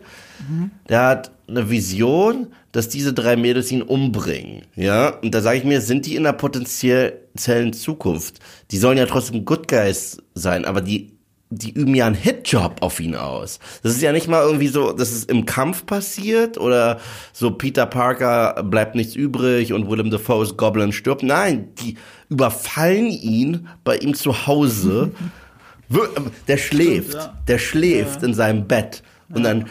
der hat eine Vision, dass diese drei Mädels ihn umbringen. Ja, und da sage ich mir, sind die in einer potenziellen Zukunft? Die sollen ja trotzdem Good Guys sein, aber die die üben ja einen Hitjob auf ihn aus. Das ist ja nicht mal irgendwie so, dass es im Kampf passiert oder so Peter Parker bleibt nichts übrig und Willem Dafoe's Goblin stirbt. Nein, die überfallen ihn bei ihm zu Hause. Wir- Der schläft, der schläft in seinem Bett und dann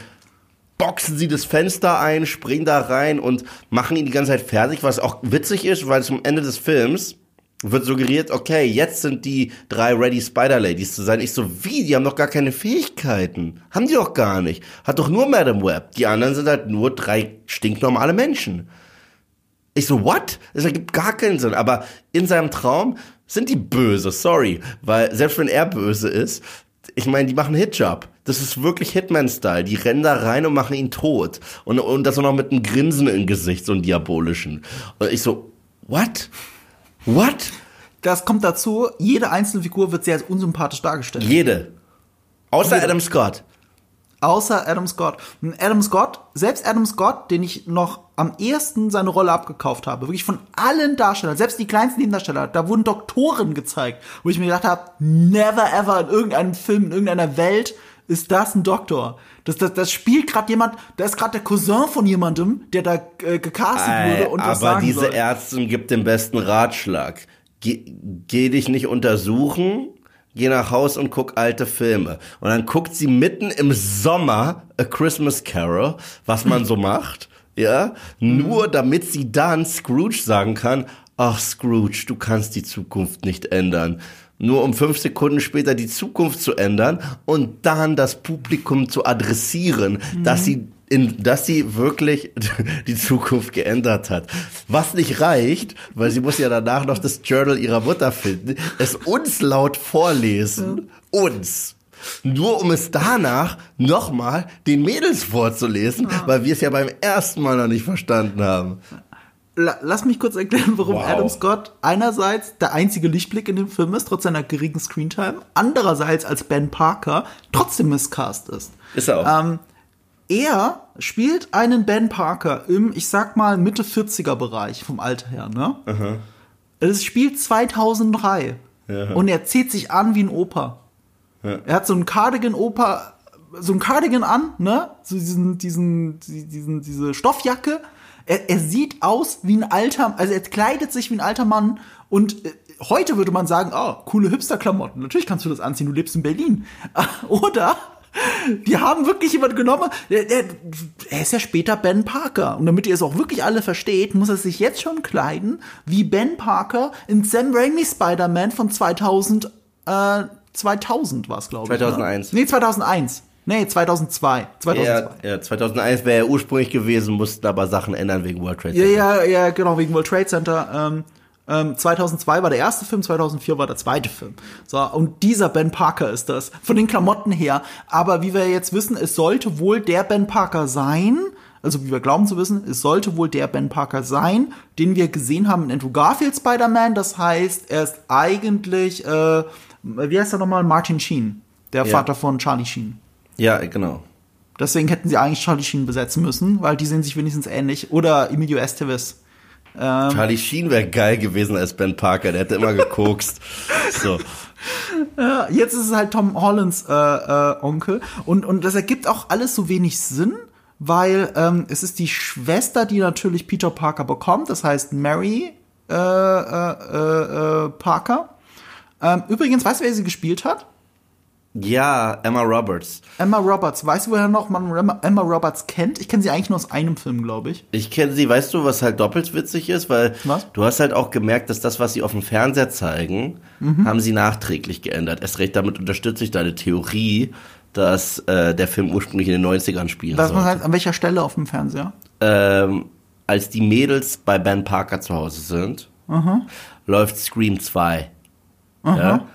boxen sie das Fenster ein, springen da rein und machen ihn die ganze Zeit fertig, was auch witzig ist, weil zum Ende des Films wird suggeriert, okay, jetzt sind die drei Ready Spider Ladies zu sein. Ich so, wie? Die haben doch gar keine Fähigkeiten. Haben die doch gar nicht. Hat doch nur Madame Web. Die anderen sind halt nur drei stinknormale Menschen. Ich so, what? Das ergibt gar keinen Sinn. Aber in seinem Traum sind die böse, sorry. Weil selbst wenn er böse ist, ich meine, die machen Hitjob. Das ist wirklich Hitman-Style. Die rennen da rein und machen ihn tot. Und, und das auch noch mit einem Grinsen im Gesicht, so einem diabolischen. Und ich so, what? What?
Das kommt dazu, jede einzelne Figur wird sehr unsympathisch dargestellt.
Jede. Außer
Jede.
Adam Scott.
Außer Adam Scott. Und Adam Scott, selbst Adam Scott, den ich noch am ehesten seine Rolle abgekauft habe, wirklich von allen Darstellern, selbst die kleinsten Nebendarsteller, da wurden Doktoren gezeigt, wo ich mir gedacht habe, never ever in irgendeinem Film, in irgendeiner Welt ist das ein Doktor. Das, das, das spielt gerade jemand, da ist gerade der Cousin von jemandem, der da äh, gecastet wurde und was
aber
sagen
diese
soll.
Ärztin gibt den besten Ratschlag. Geh, geh dich nicht untersuchen, geh nach Haus und guck alte Filme. Und dann guckt sie mitten im Sommer A Christmas Carol, was man so macht, ja, nur damit sie dann Scrooge sagen kann, ach Scrooge, du kannst die Zukunft nicht ändern. Nur um fünf Sekunden später die Zukunft zu ändern und dann das Publikum zu adressieren, dass sie in, dass sie wirklich die Zukunft geändert hat. Was nicht reicht, weil sie muss ja danach noch das Journal ihrer Mutter finden, es uns laut vorlesen. Uns. Nur um es danach nochmal den Mädels vorzulesen, weil wir es ja beim ersten Mal noch nicht verstanden haben.
La- Lass mich kurz erklären, warum
Wow.
Adam Scott einerseits der einzige Lichtblick in dem Film ist, trotz seiner geringen Screentime, andererseits als Ben Parker trotzdem Misscast ist.
Ist er auch.
Ähm, er spielt einen Ben Parker im, ich sag mal, Mitte 40er Bereich vom Alter her, ne? Es spielt 2003 und er zieht sich an wie ein Opa. Er hat so einen Cardigan-Opa, so ein Cardigan an, ne? So diesen, diesen, diesen, diese Stoffjacke. Er, er sieht aus wie ein alter, also er kleidet sich wie ein alter Mann und äh, heute würde man sagen, oh, coole Hipster-Klamotten. Natürlich kannst du das anziehen, du lebst in Berlin. Oder die haben wirklich jemand genommen, der, der, er ist ja später Ben Parker. Und damit ihr es auch wirklich alle versteht, muss er sich jetzt schon kleiden wie Ben Parker in Sam Raimi Spider-Man von 2000, äh, 2000 war es, glaube ich.
2001.
Ne? Nee, 2001. Nee, 2002. 2002.
Ja, ja, 2001 wäre er ursprünglich gewesen, mussten aber Sachen ändern wegen World Trade
Ja,
Center.
ja, ja, genau, wegen World Trade Center. Ähm, ähm, 2002 war der erste Film, 2004 war der zweite Film. So, und dieser Ben Parker ist das, von den Klamotten her. Aber wie wir jetzt wissen, es sollte wohl der Ben Parker sein, also wie wir glauben zu wissen, es sollte wohl der Ben Parker sein, den wir gesehen haben in Andrew Garfield Spider-Man. Das heißt, er ist eigentlich, äh, wie heißt er nochmal? Martin Sheen, der
Ja.
Vater von Charlie Sheen.
Ja, genau.
Deswegen hätten sie eigentlich Charlie Sheen besetzen müssen, weil die sehen sich wenigstens ähnlich. Oder Emilio Estevez.
Charlie Sheen wäre geil gewesen als Ben Parker, der hätte immer gekokst. So.
Jetzt ist es halt Tom Hollands äh, äh, Onkel. Und, und das ergibt auch alles so wenig Sinn, weil ähm, es ist die Schwester, die natürlich Peter Parker bekommt. Das heißt Mary äh, äh, äh, äh, Parker. Ähm, übrigens, weißt du, wer sie gespielt hat?
Ja, Emma Roberts.
Emma Roberts. Weißt du, woher noch man Emma Roberts kennt? Ich kenne sie eigentlich nur aus einem Film, glaube ich.
Ich kenne sie, weißt du, was halt doppelt witzig ist? Weil
Was?
du hast halt auch gemerkt, dass das, was sie auf dem Fernseher zeigen,
Mhm.
haben sie nachträglich geändert. Erst recht, damit unterstütze ich deine Theorie, dass äh, der Film ursprünglich in den 90ern spielen
Was man
sollte.
halt, an welcher Stelle auf dem Fernseher?
ähm, als die Mädels bei Ben Parker zu Hause sind, läuft Scream 2. Ja?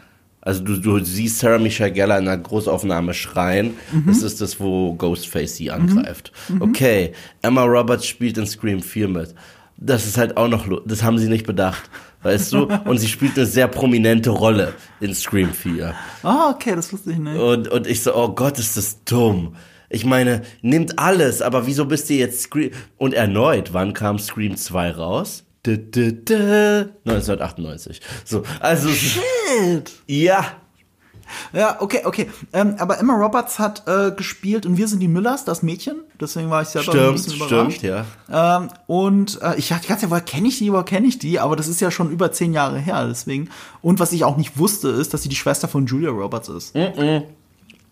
Also du, du siehst Sarah Michelle Gellar in einer Großaufnahme schreien. Das ist das, wo Ghostface sie angreift. Okay, Emma Roberts spielt in Scream 4 mit. Das ist halt auch noch, das haben sie nicht bedacht. Weißt du? Und sie spielt eine sehr prominente Rolle in Scream 4.
Ah, okay, das wusste ich nicht.
Und, und ich so, oh Gott, ist das dumm. Ich meine, nimmt alles, aber wieso bist ihr jetzt Scream? Und erneut, wann kam Scream 2 raus? Dü, dü, dü, 1998. So, also,
Shit.
ja.
Ja, okay, okay. Ähm, aber Emma Roberts hat äh, gespielt und wir sind die Müllers, das Mädchen. Deswegen war ich selber ein
Stimmt,
bisschen
stimmt,
überrascht.
ja.
Ähm, und äh, ich dachte, ja, woher kenne ich die, woher kenne ich die? Aber das ist ja schon über zehn Jahre her, deswegen. Und was ich auch nicht wusste, ist, dass sie die Schwester von Julia Roberts ist.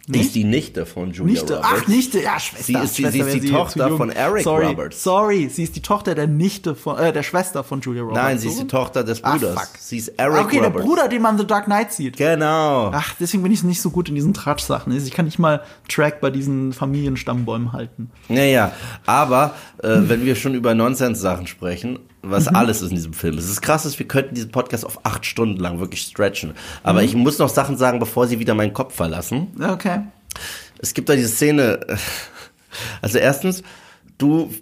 Ist die Nichte von Julia
Nichte,
Roberts.
ach, Nichte, ja, Schwester.
Sie ist
Schwester
sie ist die
zu
Tochter von Eric
sorry,
Roberts.
Sorry, sie ist die Tochter der Nichte von, äh, der Schwester von Julia Roberts.
Nein, sie ist die Tochter des
Ah,
Bruders.
fuck.
Sie ist Eric
okay,
Roberts.
der Bruder, den man in The Dark Knight sieht.
Genau.
Ach, deswegen bin ich nicht so gut in diesen Tratsch-Sachen. Ich kann nicht mal Track bei diesen Familienstammbäumen halten.
Naja, aber äh, wenn wir schon über Nonsens-Sachen sprechen, was
Mhm.
alles ist in diesem Film. Es ist krass, dass wir könnten diesen Podcast auf acht Stunden lang wirklich stretchen. Aber
Mhm.
ich muss noch Sachen sagen, bevor sie wieder meinen Kopf verlassen.
Okay.
Es gibt da diese Szene. Also erstens, du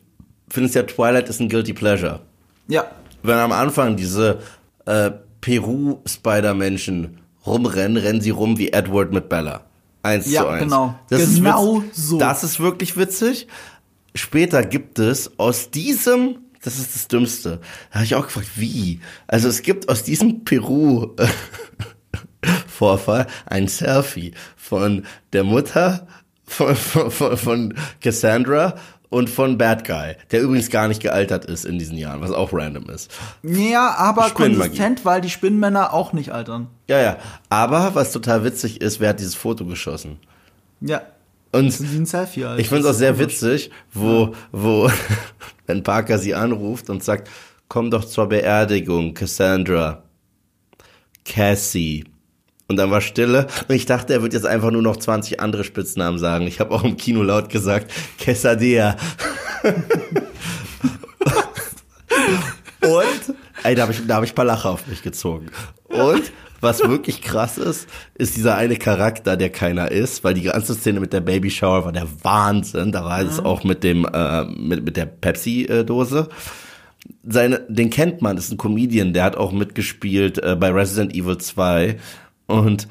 findest ja Twilight ist ein guilty pleasure.
Ja.
Wenn am Anfang diese äh, Peru-Spider-Menschen rumrennen, rennen sie rum wie Edward mit Bella. Eins
Ja,
zu eins.
genau.
ist
Genau
witz-
so.
Das ist wirklich witzig. Später gibt es aus diesem, das ist das Dümmste, da habe ich auch gefragt, wie? Also es gibt aus diesem Peru Vorfall ein Selfie von der Mutter von, von, von, Cassandra und von Bad Guy, der übrigens gar nicht gealtert ist in diesen Jahren, was auch random ist.
Ja, aber konsistent, weil die Spinnenmänner auch nicht altern.
Ja, ja. Aber was total witzig ist, wer hat dieses Foto geschossen?
Ja.
Und
Das ist ein Selfie, Alter.
ich finde es auch sehr witzig, wo, wo, wenn Parker sie anruft und sagt, komm doch zur Beerdigung, Cassandra. Cassie. Und dann war Stille. Und ich dachte, er wird jetzt einfach nur noch 20 andere Spitznamen sagen. Ich habe auch im Kino laut gesagt, Quesadilla. Und, ey, da habe ich, hab ich ein paar Lacher auf mich gezogen. Und was wirklich krass ist, ist dieser eine Charakter, der keiner ist, weil die ganze Szene mit der Baby Shower war der Wahnsinn. Da war es auch mit dem, äh, mit, mit der Pepsi-Dose. Seine, den kennt man, ist ein Comedian, der hat auch mitgespielt äh, bei Resident Evil 2. Und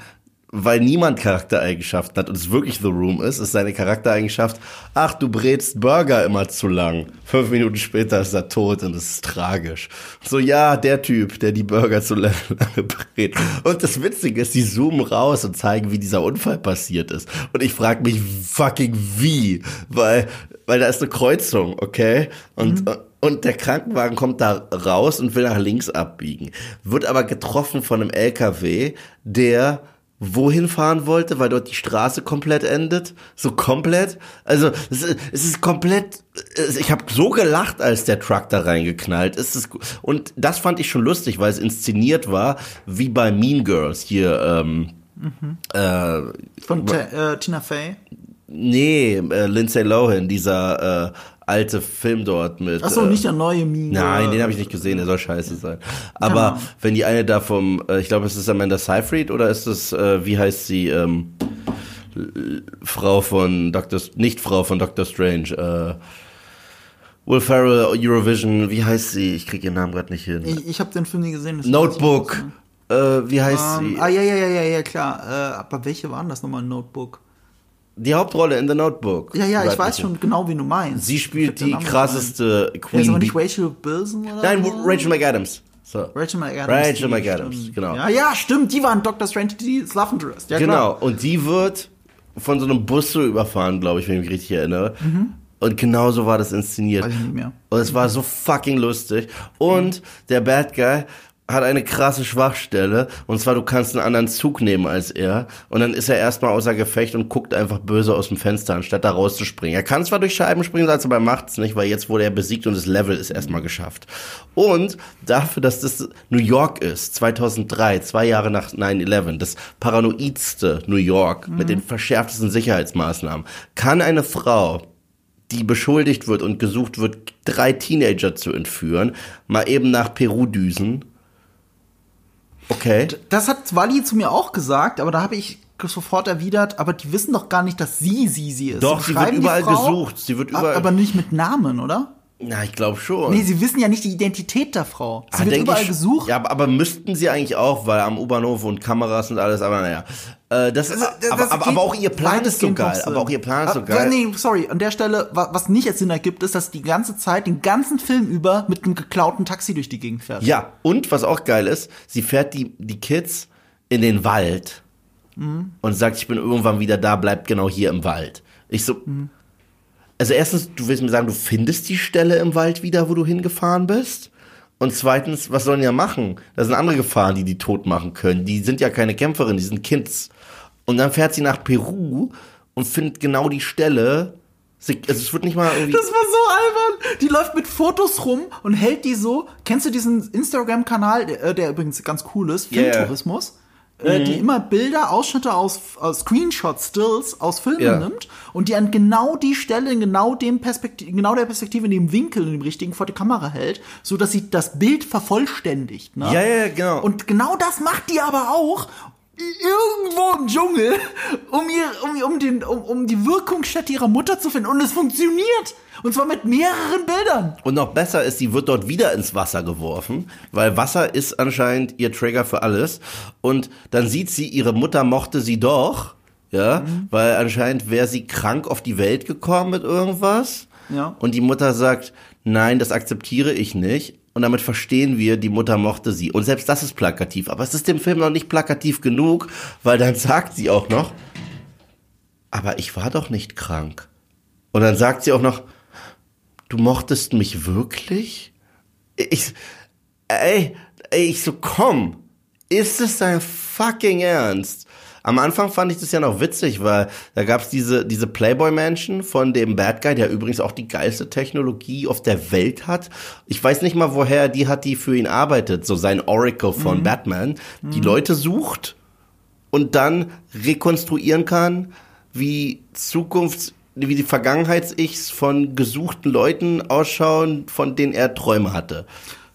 weil niemand Charaktereigenschaften hat und es wirklich The Room ist, ist seine Charaktereigenschaft, ach, du brätst Burger immer zu lang. Fünf Minuten später ist er tot und es ist tragisch. So, ja, der Typ, der die Burger zu lange brät. Und das Witzige ist, die zoomen raus und zeigen, wie dieser Unfall passiert ist. Und ich frage mich fucking wie, weil, weil da ist eine Kreuzung, okay? Und, und der Krankenwagen kommt da raus und will nach links abbiegen. Wird aber getroffen von einem LKW, der wohin fahren wollte, weil dort die Straße komplett endet. So komplett. Also es ist, es ist komplett. Ich habe so gelacht, als der Truck da reingeknallt ist. Es- Und das fand ich schon lustig, weil es inszeniert war, wie bei Mean Girls hier. Ähm, äh,
Von T- äh, Tina Fey.
nee, äh, Lindsay Lohan, dieser äh, alte Film dort mit.
Achso,
äh,
nicht der neue Meme.
Nein, den habe ich nicht gesehen, der soll scheiße sein. Aber
Ja.
wenn die eine da vom, äh, ich glaube, es ist Amanda Seyfried oder ist es, äh, wie heißt sie, ähm, Frau von Dr. Nicht Frau von Dr. Strange, äh, Will Ferrell, Eurovision, wie heißt sie? Ich krieg ihren Namen gerade nicht hin.
Ich, ich habe den Film nie gesehen.
Notebook, äh, wie heißt
nicht.
sie?
Ähm, ah, ja, ja, ja, ja, ja, klar. Äh, aber welche waren das nochmal? Notebook.
Die Hauptrolle in The Notebook.
Ja, ja, ich weiß schon genau, wie du meinst.
Sie spielt die krasseste
nicht. Ja,
Queen
ist aber nicht. Rachel Bilson oder
Nein,
so?
Rachel McAdams. So.
Rachel McAdams.
Rachel McAdams,
stimmt.
genau.
Ja, ja, stimmt. Die waren Dr. Strange, die Interest. Ja,
genau,
Klar.
und die wird von so einem Bus so überfahren, glaube ich, wenn ich mich richtig erinnere. Und genau so war das inszeniert.
Weiß ich nicht mehr.
Und es war so fucking lustig. Und der Bad Guy hat eine krasse Schwachstelle. Und zwar, du kannst einen anderen Zug nehmen als er. Und dann ist er erstmal außer Gefecht und guckt einfach böse aus dem Fenster, anstatt da rauszuspringen. Er kann zwar durch Scheiben springen, aber macht's nicht, weil jetzt wurde er besiegt und das Level ist erstmal geschafft. Und dafür, dass das New York ist, 2003, zwei Jahre nach 9-11, das paranoidste New York mit den verschärftesten Sicherheitsmaßnahmen, kann eine Frau die beschuldigt wird und gesucht wird, drei Teenager zu entführen, mal eben nach Peru düsen. Okay.
Das hat Wally zu mir auch gesagt, aber da habe ich sofort erwidert, aber die wissen doch gar nicht, dass sie sie sie ist.
Doch, sie wird überall
Frau,
gesucht. Sie wird überall.
Aber nicht mit Namen, oder?
Na, ich glaube schon.
Nee, sie wissen ja nicht die Identität der Frau. Sie
Ah,
wird überall
ich-
gesucht.
Ja, aber, müssten sie eigentlich auch, weil am U-Bahnhof und Kameras und alles, aber naja. Äh, das,
Also, das
aber, aber, aber auch ihr Plan ist so geil. Aber auch ihr Plan ist so geil.
Nee, sorry, an der Stelle, wa- was nicht jetzt Sinn ergibt, ist, dass die ganze Zeit, den ganzen Film über mit einem geklauten Taxi durch die Gegend fährt.
Ja, und was auch geil ist, sie fährt die, die Kids in den Wald und sagt, ich bin irgendwann wieder da, bleibt genau hier im Wald. Ich so, also erstens, du willst mir sagen, du findest die Stelle im Wald wieder, wo du hingefahren bist? Und zweitens, was sollen die ja machen? Da sind andere Gefahren, die die tot machen können. Die sind ja keine Kämpferin, die sind Kids. Und dann fährt sie nach Peru und findet genau die Stelle. Sie, also es wird nicht mal irgendwie.
Das war so albern. Die läuft mit Fotos rum und hält die so. Kennst du diesen Instagram-Kanal, der, äh, der übrigens ganz cool ist,
Ja, ja.
Äh, die immer Bilder, Ausschnitte aus, aus Screenshots, Stills aus Filmen
Ja.
nimmt und die an genau die Stelle, in genau dem Perspektive, genau der Perspektive, in dem Winkel, in dem richtigen vor die Kamera hält, so dass sie das Bild vervollständigt. Ne?
Ja, ja, genau.
Und genau das macht die aber auch irgendwo im Dschungel, um ihr, um, um den, um, um die Wirkungsstätte ihrer Mutter zu finden. Und es funktioniert. Und zwar mit mehreren Bildern.
Und noch besser ist, sie wird dort wieder ins Wasser geworfen, weil Wasser ist anscheinend ihr Trigger für alles. Und dann sieht sie, ihre Mutter mochte sie doch, ja, weil anscheinend wäre sie krank auf die Welt gekommen mit irgendwas.
Ja.
Und die Mutter sagt, nein, das akzeptiere ich nicht. Und damit verstehen wir, die Mutter mochte sie. Und selbst das ist plakativ. Aber es ist dem Film noch nicht plakativ genug, weil dann sagt sie auch noch, aber ich war doch nicht krank. Und dann sagt sie auch noch, du mochtest mich wirklich? Ich, ey, ey, ich so, komm, ist es dein fucking Ernst? Am Anfang fand ich das ja noch witzig, weil da gab's diese, diese Playboy-Mansion von dem Bad Guy, der übrigens auch die geilste Technologie auf der Welt hat. Ich weiß nicht mal, woher die hat, die für ihn arbeitet, so sein Oracle von mhm. Batman, die mhm. Leute sucht und dann rekonstruieren kann, wie Zukunfts wie die Vergangenheits-Ichs von gesuchten Leuten ausschauen, von denen er Träume hatte.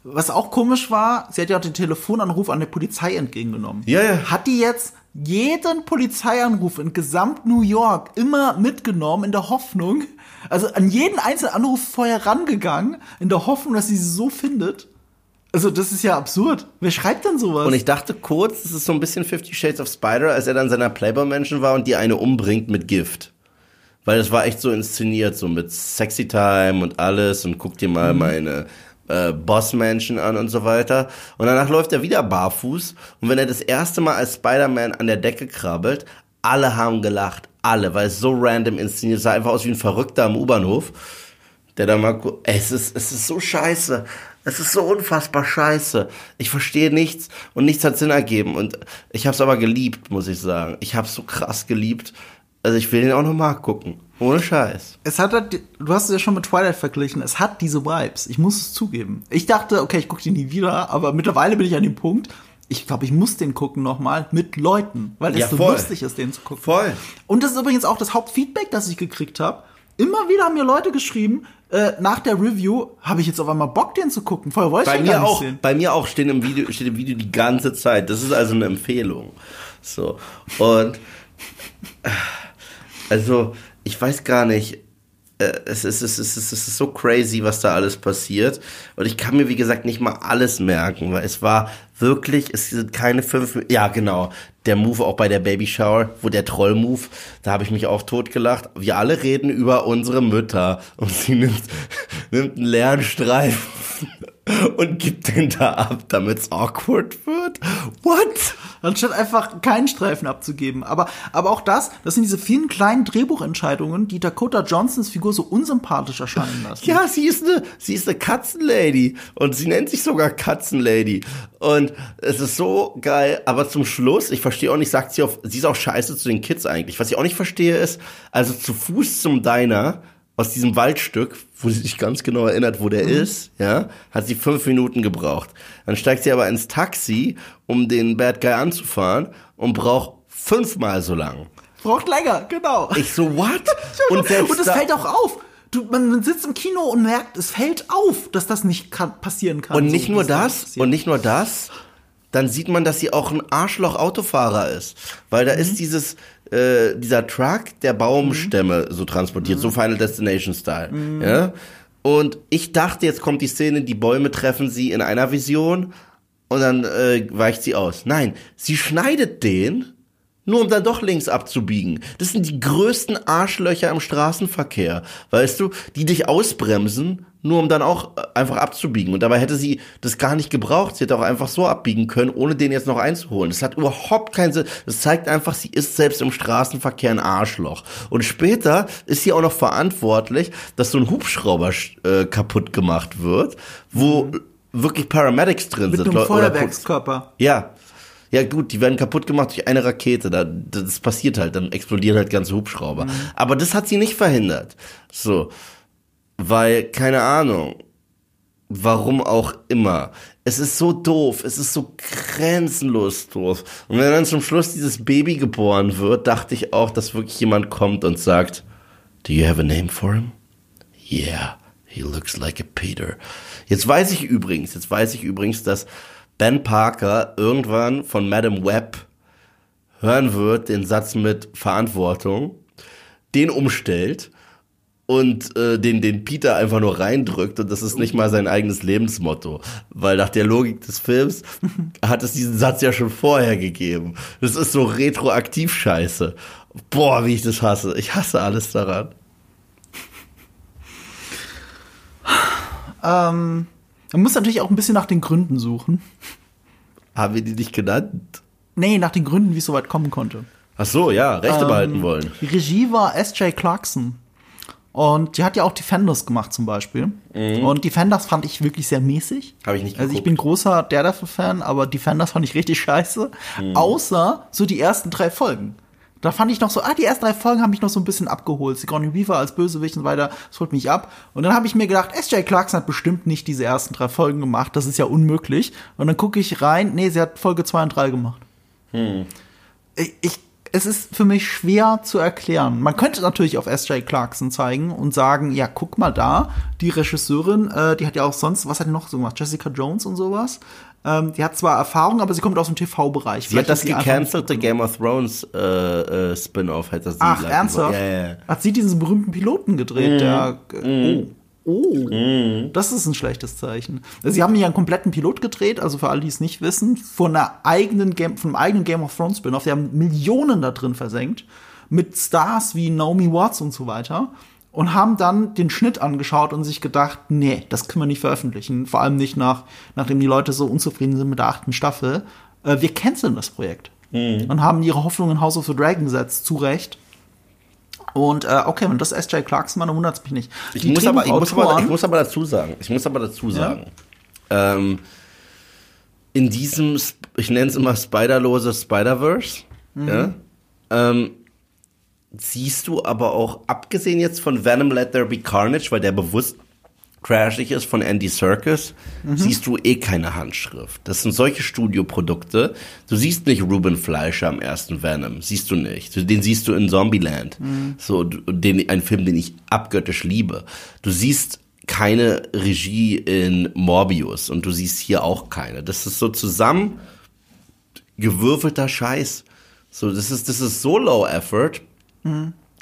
Was auch komisch war, sie hat ja auch den Telefonanruf an der Polizei entgegengenommen.
Ja, ja.
Hat die jetzt jeden Polizeianruf in gesamt New York immer mitgenommen in der Hoffnung, also an jeden einzelnen Anruf vorher rangegangen, in der Hoffnung, dass sie sie so findet. Also, das ist ja absurd. Wer schreibt denn sowas?
Und ich dachte kurz, das ist so ein bisschen Fifty Shades of Spider, als er dann seiner Playboy-Menschen war und die eine umbringt mit Gift. Weil das war echt so inszeniert, so mit Sexy Time und alles und guck dir mal mhm. meine äh, Bossmenschen an und so weiter. Und danach läuft er wieder barfuß. Und wenn er das erste Mal als Spider-Man an der Decke krabbelt, alle haben gelacht. Alle, weil es so random inszeniert sah einfach aus wie ein Verrückter am U-Bahnhof. Der da mal, es ist, es ist so scheiße. Es ist so unfassbar scheiße. Ich verstehe nichts und nichts hat Sinn ergeben. Und ich habe es aber geliebt, muss ich sagen. Ich habe es so krass geliebt. Also ich will den auch noch mal gucken. Ohne Scheiß.
Es hat halt, du hast es ja schon mit Twilight verglichen, es hat diese Vibes. Ich muss es zugeben. Ich dachte, okay, ich gucke den nie wieder, aber mittlerweile bin ich an dem Punkt, ich glaube, ich muss den gucken nochmal mit Leuten, weil es ja, so lustig ist, den zu gucken.
Voll.
Und das ist übrigens auch das Hauptfeedback, das ich gekriegt habe. Immer wieder haben mir Leute geschrieben, äh, nach der Review habe ich jetzt auf einmal Bock, den zu gucken. Vorher wollte
ich bei mir auch, sehen. Bei mir auch steht im Video, steht im Video die ganze Zeit. Das ist also eine Empfehlung. So. Und also, ich weiß gar nicht, äh, es ist, es, ist, es ist so crazy, was da alles passiert. Und ich kann mir, wie gesagt, nicht mal alles merken, weil es war wirklich, es sind keine fünf, ja genau, der Move auch bei der Baby Shower, wo der Troll-Move, da habe ich mich auch totgelacht. Wir alle reden über unsere Mütter und sie nimmt, nimmt einen leeren Streifen und gibt den da ab, damit es awkward wird. What?
Anstatt einfach keinen Streifen abzugeben. Aber, aber auch das, das sind diese vielen kleinen Drehbuchentscheidungen, die Dakota Johnsons Figur so unsympathisch erscheinen lassen.
Ja, sie ist eine, sie ist eine Katzenlady. Und sie nennt sich sogar Katzenlady. Und es ist so geil. Aber zum Schluss, ich verstehe auch nicht, sagt sie auf, sie ist auch scheiße zu den Kids eigentlich. Was ich auch nicht verstehe ist, also zu Fuß zum Diner, aus diesem Waldstück, wo sie sich ganz genau erinnert, wo der mhm. ist, ja, hat sie fünf Minuten gebraucht. Dann steigt sie aber ins Taxi, um den Bad Guy anzufahren und braucht fünfmal so lang.
Braucht länger, genau.
Ich so, what?
und, und es fällt auch auf. Du, man sitzt im Kino und merkt, es fällt auf, dass das nicht kann, passieren kann.
Und nicht so, nur das, und nicht nur das, dann sieht man, dass sie auch ein Arschloch-Autofahrer ist. Weil da mhm. ist dieses, äh, dieser Truck, der Baumstämme mhm. so transportiert, mhm. so Final Destination Style. Mhm. Ja? Und ich dachte, jetzt kommt die Szene, die Bäume treffen sie in einer Vision und dann äh, weicht sie aus. Nein, sie schneidet den nur um dann doch links abzubiegen. Das sind die größten Arschlöcher im Straßenverkehr, weißt du, die dich ausbremsen, nur um dann auch äh, einfach abzubiegen. Und dabei hätte sie das gar nicht gebraucht. Sie hätte auch einfach so abbiegen können, ohne den jetzt noch einzuholen. Das hat überhaupt keinen Sinn. Das zeigt einfach, sie ist selbst im Straßenverkehr ein Arschloch. Und später ist sie auch noch verantwortlich, dass so ein Hubschrauber äh, kaputt gemacht wird, wo mhm. wirklich Paramedics drin
Mit
sind.
Mit einem Feuerwerkskörper.
Ja, ja gut, die werden kaputt gemacht durch eine Rakete. Da, das passiert halt, dann explodieren halt ganze Hubschrauber. Mhm. Aber das hat sie nicht verhindert. So, weil keine Ahnung, warum auch immer. Es ist so doof, es ist so grenzenlos doof. Und wenn dann zum Schluss dieses Baby geboren wird, dachte ich auch, dass wirklich jemand kommt und sagt, Do you have a name for him? Yeah, he looks like a Peter. Jetzt weiß ich übrigens, jetzt weiß ich übrigens, dass Ben Parker irgendwann von Madame Webb hören wird, den Satz mit Verantwortung, den umstellt und äh, den, den Peter einfach nur reindrückt und das ist nicht mal sein eigenes Lebensmotto. Weil nach der Logik des Films hat es diesen Satz ja schon vorher gegeben. Das ist so retroaktiv scheiße. Boah, wie ich das hasse. Ich hasse alles daran.
Ähm, man muss natürlich auch ein bisschen nach den Gründen suchen.
Haben wir die nicht genannt?
Nee, nach den Gründen, wie es so weit kommen konnte.
Ach so, ja, Rechte ähm, behalten wollen.
Die Regie war S.J. Clarkson. Und die hat ja auch Defenders gemacht zum Beispiel. Und Defenders fand ich wirklich sehr mäßig.
Mhm. Habe ich nicht
Also ich
geguckt.
bin großer Daredevil-Fan, aber Defenders fand ich richtig scheiße.
Mhm.
Außer so die ersten drei Folgen. Da fand ich noch so, ah, die ersten drei Folgen haben mich noch so ein bisschen abgeholt. Sigourney Weaver als Bösewicht und weiter, das holt mich ab. Und dann habe ich mir gedacht, S.J. Clarkson hat bestimmt nicht diese ersten drei Folgen gemacht. Das ist ja unmöglich. Und dann gucke ich rein, nee, sie hat Folge zwei und drei gemacht. Ich, ich, es ist für mich schwer zu erklären. Man könnte natürlich auf S.J. Clarkson zeigen und sagen, ja, guck mal da, die Regisseurin, äh, die hat ja auch sonst, was hat die noch so gemacht? Jessica Jones und sowas. Ähm, die hat zwar Erfahrung, aber sie kommt aus dem TV-Bereich.
Sie hat das gecancelte Game of Thrones äh, äh, Spin-off, hat das sie
Ach, ernsthaft?
Ja, ja.
Hat sie diesen berühmten Piloten gedreht,
Mhm.
der. Oh. Oh, das ist ein schlechtes Zeichen. Sie haben ja einen kompletten Pilot gedreht, also für alle, die es nicht wissen, von einer eigenen Game, von einem eigenen Game of Thrones Spin-off. Die haben Millionen da drin versenkt, mit Stars wie Naomi Watts und so weiter. Und haben dann den Schnitt angeschaut und sich gedacht, nee, das können wir nicht veröffentlichen. Vor allem nicht nach, nachdem die Leute so unzufrieden sind mit der achten Staffel. Äh, wir canceln das Projekt. Und haben ihre Hoffnung in House of the Dragon gesetzt, zu Recht. Und äh, okay, wenn das S.J. Clarkson dann wundert es mich nicht.
Ich muss, aber, ich, muss aber, ich muss aber dazu sagen, ich muss aber dazu sagen, ähm, in diesem, ich nenne es immer Spiderlose Spider-Verse,
Mhm.
ja, ähm, siehst du aber auch, abgesehen jetzt von Venom Let There Be Carnage, weil der bewusst crashig ist von Andy Serkis,
Mhm.
siehst du eh keine Handschrift. Das sind solche Studioprodukte. Du siehst nicht Ruben Fleischer am ersten Venom, siehst du nicht. Den siehst du in Zombieland.
Mhm.
So, den, ein Film, den ich abgöttisch liebe. Du siehst keine Regie in Morbius und du siehst hier auch keine. Das ist so zusammen gewürfelter Scheiß. So, das ist, das ist so low effort,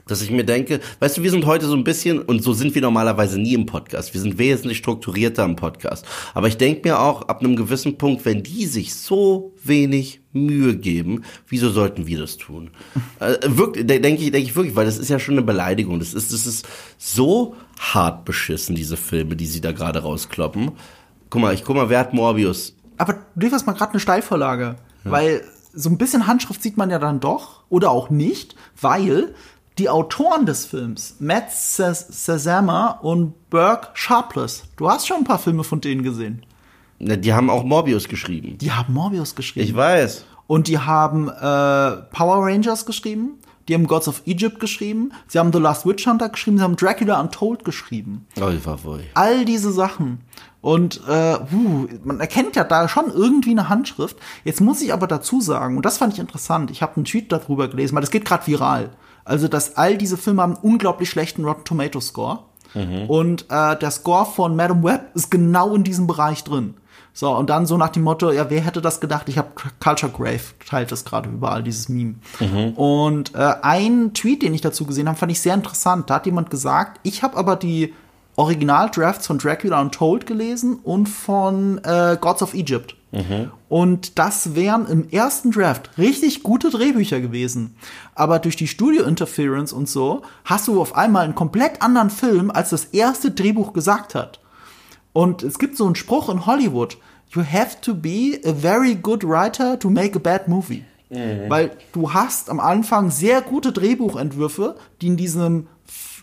dass ich mir denke, weißt du, wir sind heute so ein bisschen, und so sind wir normalerweise nie im Podcast. Wir sind wesentlich strukturierter im Podcast. Aber ich denke mir auch, ab einem gewissen Punkt, wenn die sich so wenig Mühe geben, wieso sollten wir das tun? äh, wirklich, de- denke ich, denke ich wirklich, weil das ist ja schon eine Beleidigung. Das ist, das ist so hart beschissen, diese Filme, die sie da gerade rauskloppen. Guck mal, ich guck mal, wer hat Morbius?
Aber du lieferst mal gerade eine Steilvorlage, weil so ein bisschen Handschrift sieht man ja dann doch oder auch nicht, weil die Autoren des Films, Matt Sazama und Burke Sharpless, du hast schon ein paar Filme von denen gesehen.
Na, Die haben auch Morbius geschrieben.
Die haben Morbius geschrieben.
Ich weiß.
Und die haben äh, Power Rangers geschrieben, die haben Gods of Egypt geschrieben, sie haben The Last Witch Hunter geschrieben, sie haben Dracula Untold geschrieben.
Oh.
All diese Sachen. Und äh, uh, man erkennt ja da schon irgendwie eine Handschrift. Jetzt muss ich aber dazu sagen, und das fand ich interessant, ich habe einen Tweet darüber gelesen, weil das geht gerade viral. Also, dass all diese Filme haben einen unglaublich schlechten Rotten Tomato Score. Und äh, der Score von Madam Web ist genau in diesem Bereich drin. So, und dann so nach dem Motto, ja, wer hätte das gedacht? Ich habe Culture Grave teilt das gerade überall, dieses Meme. Und äh, ein Tweet, den ich dazu gesehen habe, fand ich sehr interessant. Da hat jemand gesagt, ich habe aber die Original-Drafts von Dracula Untold gelesen und von äh, Gods of Egypt. Und das wären im ersten Draft richtig gute Drehbücher gewesen. Aber durch die Studio-Interference und so hast du auf einmal einen komplett anderen Film, als das erste Drehbuch gesagt hat. Und es gibt so einen Spruch in Hollywood: You have to be a very good writer to make a bad movie. Weil du hast am Anfang sehr gute Drehbuchentwürfe, die in diesem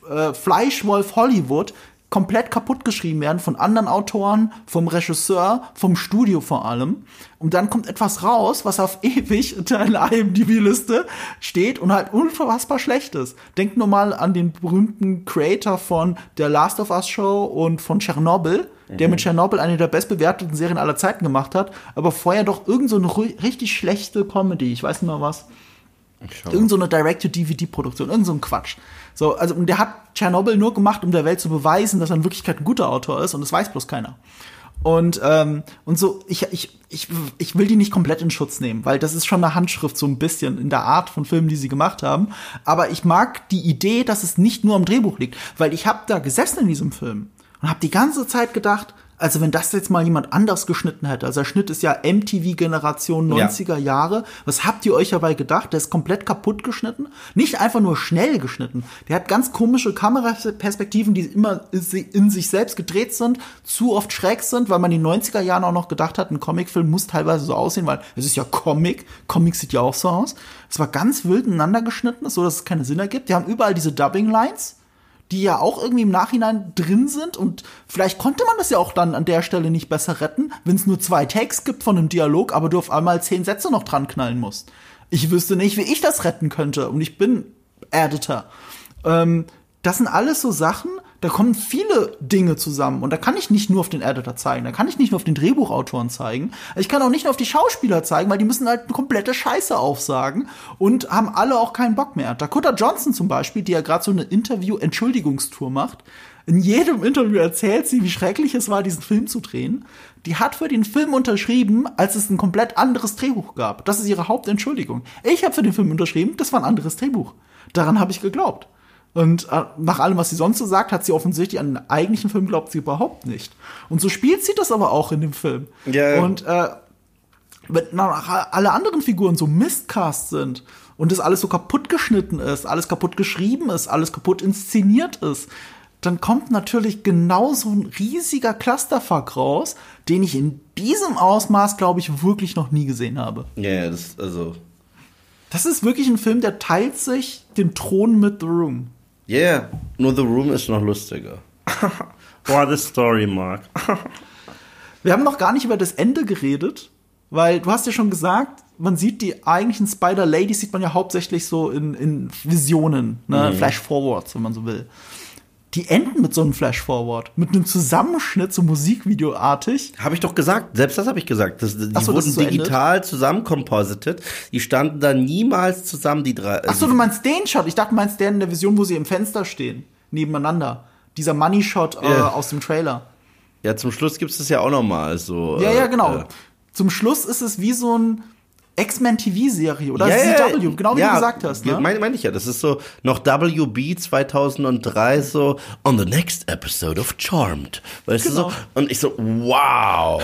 äh, Fleischwolf Hollywood komplett kaputt geschrieben werden von anderen Autoren, vom Regisseur, vom Studio vor allem. Und dann kommt etwas raus, was auf ewig in der IMDb-Liste steht und halt unfassbar schlecht ist. Denk nur mal an den berühmten Creator von der Last of Us Show und von Chernobyl, der mit Chernobyl eine der bestbewerteten Serien aller Zeiten gemacht hat, aber vorher doch irgend so eine richtig schlechte Comedy, ich weiß nicht mal was. Irgend so eine Direct-to-DVD-Produktion, irgend so ein Quatsch. So, also, und der hat Tschernobyl nur gemacht, um der Welt zu beweisen, dass er in Wirklichkeit ein guter Autor ist und das weiß bloß keiner. Und, ähm, und so, ich, ich, ich, ich will die nicht komplett in Schutz nehmen, weil das ist schon eine Handschrift so ein bisschen in der Art von Filmen, die sie gemacht haben. Aber ich mag die Idee, dass es nicht nur am Drehbuch liegt, weil ich habe da gesessen in diesem Film und habe die ganze Zeit gedacht, also wenn das jetzt mal jemand anders geschnitten hätte, also der Schnitt ist ja MTV-Generation
Ja.
90er Jahre, was habt ihr euch dabei gedacht? Der ist komplett kaputt geschnitten, nicht einfach nur schnell geschnitten. Der hat ganz komische Kameraperspektiven, die immer in sich selbst gedreht sind, zu oft schräg sind, weil man in den 90er Jahren auch noch gedacht hat, ein Comicfilm muss teilweise so aussehen, weil es ist ja Comic, Comic sieht ja auch so aus. Es war ganz wild ineinander geschnitten, so dass es keinen Sinn ergibt. Die haben überall diese Dubbing-Lines die ja auch irgendwie im Nachhinein drin sind und vielleicht konnte man das ja auch dann an der Stelle nicht besser retten, wenn es nur zwei Takes gibt von einem Dialog, aber du auf einmal zehn Sätze noch dran knallen musst. Ich wüsste nicht, wie ich das retten könnte und ich bin Editor. Ähm, das sind alles so Sachen, da kommen viele Dinge zusammen und da kann ich nicht nur auf den Editor zeigen, da kann ich nicht nur auf den Drehbuchautoren zeigen, ich kann auch nicht nur auf die Schauspieler zeigen, weil die müssen halt eine komplette Scheiße aufsagen und haben alle auch keinen Bock mehr. Dakota Johnson zum Beispiel, die ja gerade so eine Interview-Entschuldigungstour macht, in jedem Interview erzählt sie, wie schrecklich es war, diesen Film zu drehen. Die hat für den Film unterschrieben, als es ein komplett anderes Drehbuch gab. Das ist ihre Hauptentschuldigung. Ich habe für den Film unterschrieben, das war ein anderes Drehbuch. Daran habe ich geglaubt. Und äh, nach allem, was sie sonst so sagt, hat sie offensichtlich an den eigentlichen Film glaubt sie überhaupt nicht. Und so spielt sie das aber auch in dem Film.
Ja.
Und äh, wenn alle anderen Figuren so Mistcast sind und das alles so kaputt geschnitten ist, alles kaputt geschrieben ist, alles kaputt inszeniert ist, dann kommt natürlich genau so ein riesiger Clusterfuck raus, den ich in diesem Ausmaß, glaube ich, wirklich noch nie gesehen habe.
Ja, yeah, das, also.
Das ist wirklich ein Film, der teilt sich den Thron mit The Room.
Yeah, nur The Room ist noch lustiger.
What a story, Mark.
Wir haben noch gar nicht über das Ende geredet, weil du hast ja schon gesagt, man sieht die eigentlichen Spider-Ladies, sieht man ja hauptsächlich so in, in Visionen, ne? Mhm. Flash-Forwards, wenn man so will die enden mit so einem Flash-Forward, mit einem Zusammenschnitt, so Musikvideoartig.
Habe ich doch gesagt, selbst das habe ich gesagt. Das, die so, wurden so digital endet? zusammenkompositet. Die standen da niemals zusammen, die drei.
Ach so, du meinst den Shot? Ich dachte, du meinst den in der Vision, wo sie im Fenster stehen, nebeneinander. Dieser Money-Shot äh, yeah. aus dem Trailer.
Ja, zum Schluss gibt es das ja auch noch mal so.
Ja, ja, genau. Äh, zum Schluss ist es wie so ein X-Men TV-Serie oder
yeah,
CW, genau wie ja, du gesagt hast. Ne?
Meine mein ich ja, das ist so noch WB 2003 so on the next episode of Charmed. Weißt genau. du so? Und ich so, wow.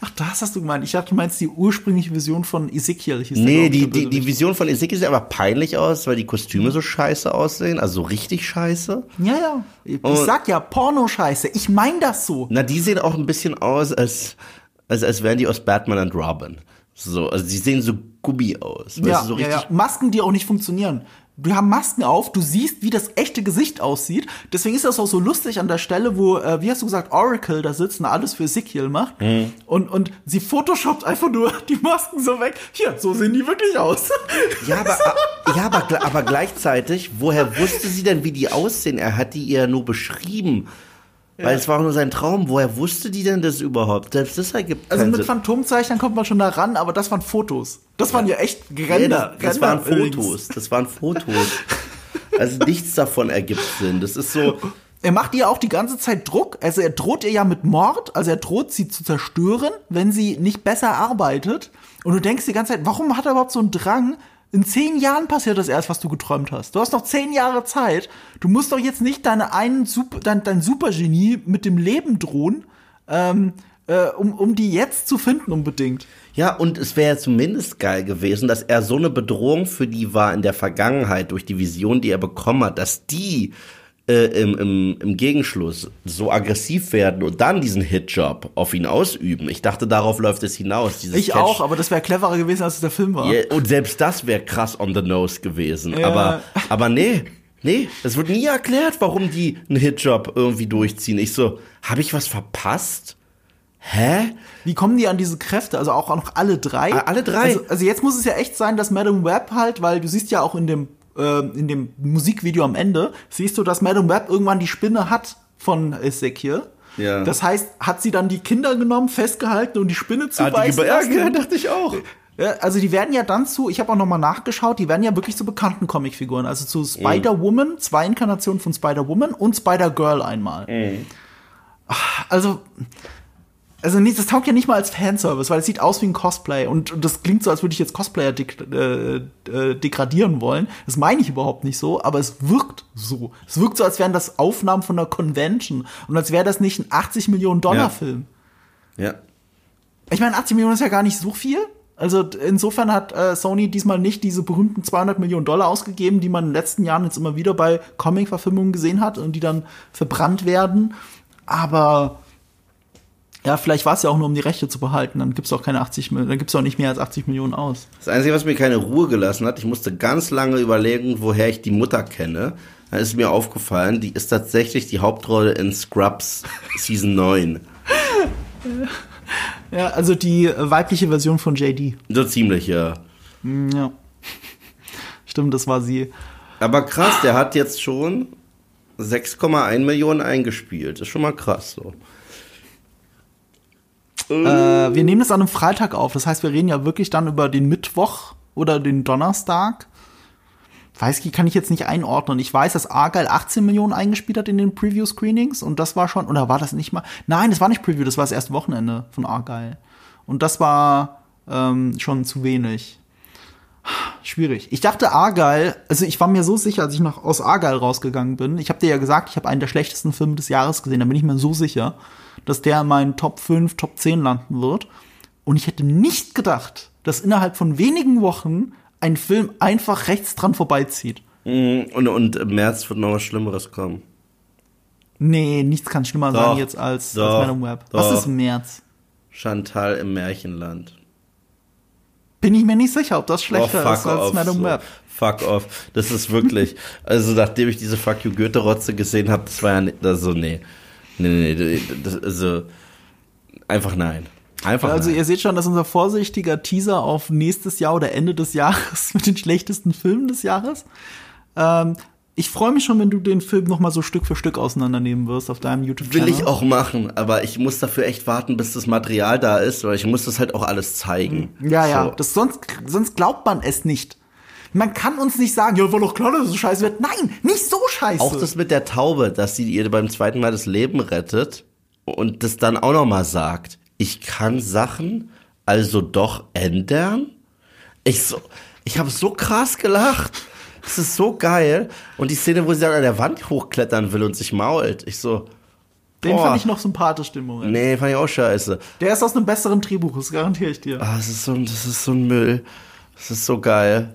Ach, das hast du gemeint. Ich dachte, du meinst die ursprüngliche Vision von Ezekiel.
Hieß nee, die, die, die Vision von Ezekiel sieht aber peinlich aus, weil die Kostüme so scheiße aussehen. Also richtig scheiße.
Ja, ja. Ich Und sag ja, Porno-Scheiße. Ich mein das so.
Na, die sehen auch ein bisschen aus, als, als, als wären die aus Batman and Robin. So, also sie sehen so Gummi aus.
Ja, so ja, ja, Masken, die auch nicht funktionieren. Wir haben Masken auf, du siehst, wie das echte Gesicht aussieht. Deswegen ist das auch so lustig an der Stelle, wo, äh, wie hast du gesagt, Oracle da sitzt und alles für Ezekiel macht. Mhm. Und, und sie photoshoppt einfach nur die Masken so weg. Hier, so sehen die wirklich aus.
Ja, aber, ja, aber, aber gleichzeitig, woher wusste sie denn, wie die aussehen? Er hat die ihr nur beschrieben. Weil ja. es war auch nur sein Traum. Woher wusste die denn das überhaupt? Selbst das ergibt
Also mit Phantomzeichnern kommt man schon da ran, aber das waren Fotos. Das waren ja echt
Ränder. Ja, das, das waren Fotos. Das waren Fotos. also nichts davon ergibt Sinn. Das ist so.
Er macht ihr auch die ganze Zeit Druck. Also er droht ihr ja mit Mord. Also er droht sie zu zerstören, wenn sie nicht besser arbeitet. Und du denkst die ganze Zeit, warum hat er überhaupt so einen Drang, in zehn Jahren passiert das erst, was du geträumt hast. Du hast noch zehn Jahre Zeit. Du musst doch jetzt nicht deine einen Super, dein, dein Supergenie mit dem Leben drohen, ähm, äh, um, um die jetzt zu finden unbedingt.
Ja, und es wäre zumindest geil gewesen, dass er so eine Bedrohung für die war in der Vergangenheit durch die Vision, die er bekommen hat, dass die äh, im, im, im Gegenschluss so aggressiv werden und dann diesen Hitjob auf ihn ausüben. Ich dachte, darauf läuft es hinaus.
ich Catch auch, aber das wäre cleverer gewesen, als es der Film war.
Yeah, und selbst das wäre krass on the nose gewesen. Ja. Aber, aber nee, nee, es wird nie erklärt, warum die einen Hitjob irgendwie durchziehen. Ich so, habe ich was verpasst? Hä?
Wie kommen die an diese Kräfte? Also auch noch alle drei?
Alle drei.
Also, also jetzt muss es ja echt sein, dass Madame Web halt, weil du siehst ja auch in dem äh, in dem Musikvideo am Ende, siehst du, dass Madame Web irgendwann die Spinne hat von Ezekiel. Ja. Das heißt, hat sie dann die Kinder genommen, festgehalten und die Spinne zu ah, beißen
die lassen? Ja, dachte ich auch.
Ja, also die werden ja dann zu, ich habe auch noch mal nachgeschaut, die werden ja wirklich zu bekannten Comicfiguren, also zu Spider-Woman, mhm. zwei Inkarnationen von Spider-Woman und Spider-Girl einmal. Mhm. Also also nicht, das taugt ja nicht mal als Fanservice, weil es sieht aus wie ein Cosplay und, und das klingt so, als würde ich jetzt Cosplayer dek äh, äh, degradieren wollen. Das meine ich überhaupt nicht so, aber es wirkt so. Es wirkt so, als wären das Aufnahmen von einer Convention und als wäre das nicht ein 80 Millionen Dollar Film.
Ja. ja.
Ich meine, 80 Millionen ist ja gar nicht so viel. Also insofern hat äh, Sony diesmal nicht diese berühmten 200 Millionen Dollar ausgegeben, die man in den letzten Jahren jetzt immer wieder bei Comic-Verfilmungen gesehen hat und die dann verbrannt werden. Aber Ja, vielleicht war es ja auch nur, um die Rechte zu behalten. Dann gibt's auch keine 80 Millionen, dann gibt's auch nicht mehr als 80 Millionen aus.
Das Einzige, was mir keine Ruhe gelassen hat, ich musste ganz lange überlegen, woher ich die Mutter kenne. Da ist mir aufgefallen, die ist tatsächlich die Hauptrolle in Scrubs Season 9.
Ja, also die weibliche Version von JD.
So ziemlich, ja.
Hm, Ja. Stimmt, das war sie.
Aber krass, der hat jetzt schon 6,1 Millionen eingespielt. ist schon mal krass so.
Äh, wir nehmen das an einem Freitag auf. Das heißt, wir reden ja wirklich dann über den Mittwoch oder den Donnerstag. Weiß ich, kann ich jetzt nicht einordnen. Ich weiß, dass Argyle 18 Millionen eingespielt hat in den Preview-Screenings und das war schon, oder war das nicht mal? Nein, das war nicht Preview, das war das erste Wochenende von Argyle. Und das war ähm, schon zu wenig. Schwierig. Ich dachte Argyle, also ich war mir so sicher, als ich noch aus Argyle rausgegangen bin. Ich habe dir ja gesagt, ich habe einen der schlechtesten Filme des Jahres gesehen. Da bin ich mir so sicher, dass der in meinen Top 5, Top 10 landen wird. Und ich hätte nicht gedacht, dass innerhalb von wenigen Wochen ein Film einfach rechts dran vorbeizieht.
Mm, Und, und im März wird noch was Schlimmeres kommen.
Nee, nichts kann schlimmer
Doch,
sein jetzt als,
doch,
als Man im Web. Was ist im März?
Chantal im Märchenland.
Bin ich mir nicht sicher, ob das
Oh,
schlechter
fuck
ist als
off.
Man im
so.
Web.
Fuck off. Das ist wirklich, also nachdem ich diese Fuck you Goethe-Rotze gesehen habe, das war ja nicht, also nee. Nee, nee, nee, das, also einfach nein. Einfach
Also
nein.
ihr seht schon, dass unser vorsichtiger Teaser auf nächstes Jahr oder Ende des Jahres mit den schlechtesten Filmen des Jahres. Ähm, ich freue mich schon, wenn du den Film noch mal so Stück für Stück auseinandernehmen wirst auf deinem YouTube-Channel.
Will ich auch machen, aber ich muss dafür echt warten, bis das Material da ist, weil ich muss das halt auch alles zeigen.
Ja, ja.
So.
Das, sonst, sonst glaubt man es nicht. Man kann uns nicht sagen, ja, war doch klar, dass es so scheiße wird. Nein, nicht so scheiße.
Auch das mit der Taube, dass sie ihr beim zweiten Mal das Leben rettet und das dann auch noch mal sagt. Ich kann Sachen also doch ändern? Ich so, ich habe so krass gelacht. Das ist so geil. Und die Szene, wo sie dann an der Wand hochklettern will und sich mault. Ich so,
Den
boah.
fand ich noch sympathisch, den Moment.
nee, fand ich auch scheiße.
Der ist aus einem besseren Drehbuch, das garantiere ich dir.
Ah, das ist so, ein- das ist so ein Müll. Das ist so geil.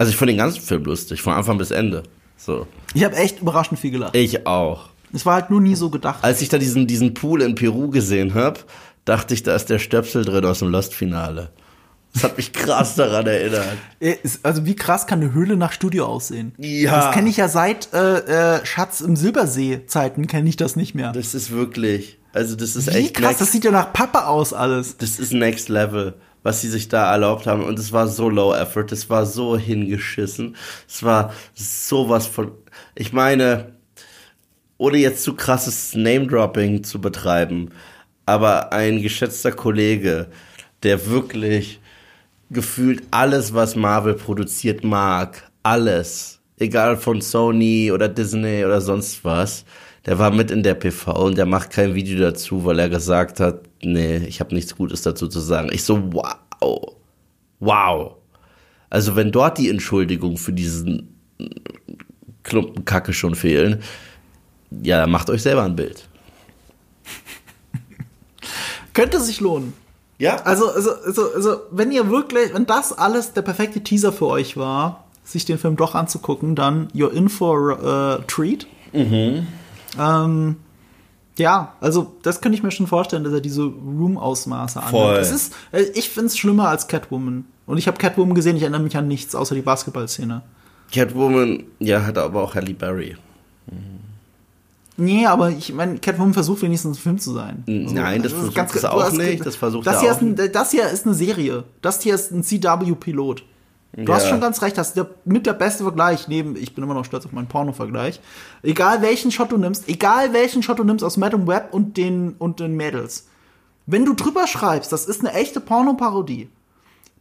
Also ich fand den ganzen Film lustig, von Anfang bis Ende. So.
Ich habe echt überraschend viel gelacht.
Ich auch.
Es war halt nur nie so gedacht.
Als ich da diesen, diesen Pool in Peru gesehen hab, dachte ich, da ist der Stöpsel drin aus dem Lost-Finale. Das hat mich krass daran erinnert.
Also wie krass kann eine Höhle nach Studio aussehen?
Ja.
Das kenne ich ja seit äh, äh, Schatz im Silbersee-Zeiten kenne ich das nicht mehr.
Das ist wirklich, also das ist
Wie
echt
krass,
next,
das sieht ja nach Pappe aus alles.
das ist next level, was sie sich da erlaubt haben. Und es war so low effort, es war so hingeschissen. Es war sowas von, ich meine, ohne jetzt zu krasses Name-Dropping zu betreiben, aber ein geschätzter Kollege, der wirklich gefühlt alles, was Marvel produziert, mag, alles, egal von Sony oder Disney oder sonst was, der war mit in der PV und der macht kein Video dazu, weil er gesagt hat, nee, ich habe nichts Gutes dazu zu sagen. Ich so, wow, wow. Also wenn dort die Entschuldigung für diesen Klumpen Kacke schon fehlen, ja, macht euch selber ein Bild.
Könnte sich lohnen.
Ja,
Also, also, also, also, wenn ihr wirklich, wenn das alles der perfekte Teaser für euch war, sich den Film doch anzugucken, dann you're in for a treat.
Mhm.
Ähm, ja, also das könnte ich mir schon vorstellen, dass er diese Room-Ausmaße annimmt. Es ist, äh, ich finde es schlimmer als Catwoman. Und ich habe Catwoman gesehen, ich erinnere mich an nichts, außer die Basketballszene.
Catwoman, ja, hat aber auch Halle Berry.
Nee, aber ich meine, Catwoman versucht wenigstens ein Film zu sein.
Nein, das
ist
versucht
ganz-
es auch
hast-
nicht, das versucht
das
er
hier
auch
ist ein, Das hier ist eine Serie. Das hier ist ein CW-Pilot. Du
Ja.
hast schon ganz recht, das ist der, mit der beste Vergleich, neben, ich bin immer noch stolz auf meinen Porno-Vergleich. Egal welchen Shot du nimmst, egal welchen Shot du nimmst aus Madam Web und den, und den Mädels. Wenn du drüber schreibst, das ist eine echte Pornoparodie.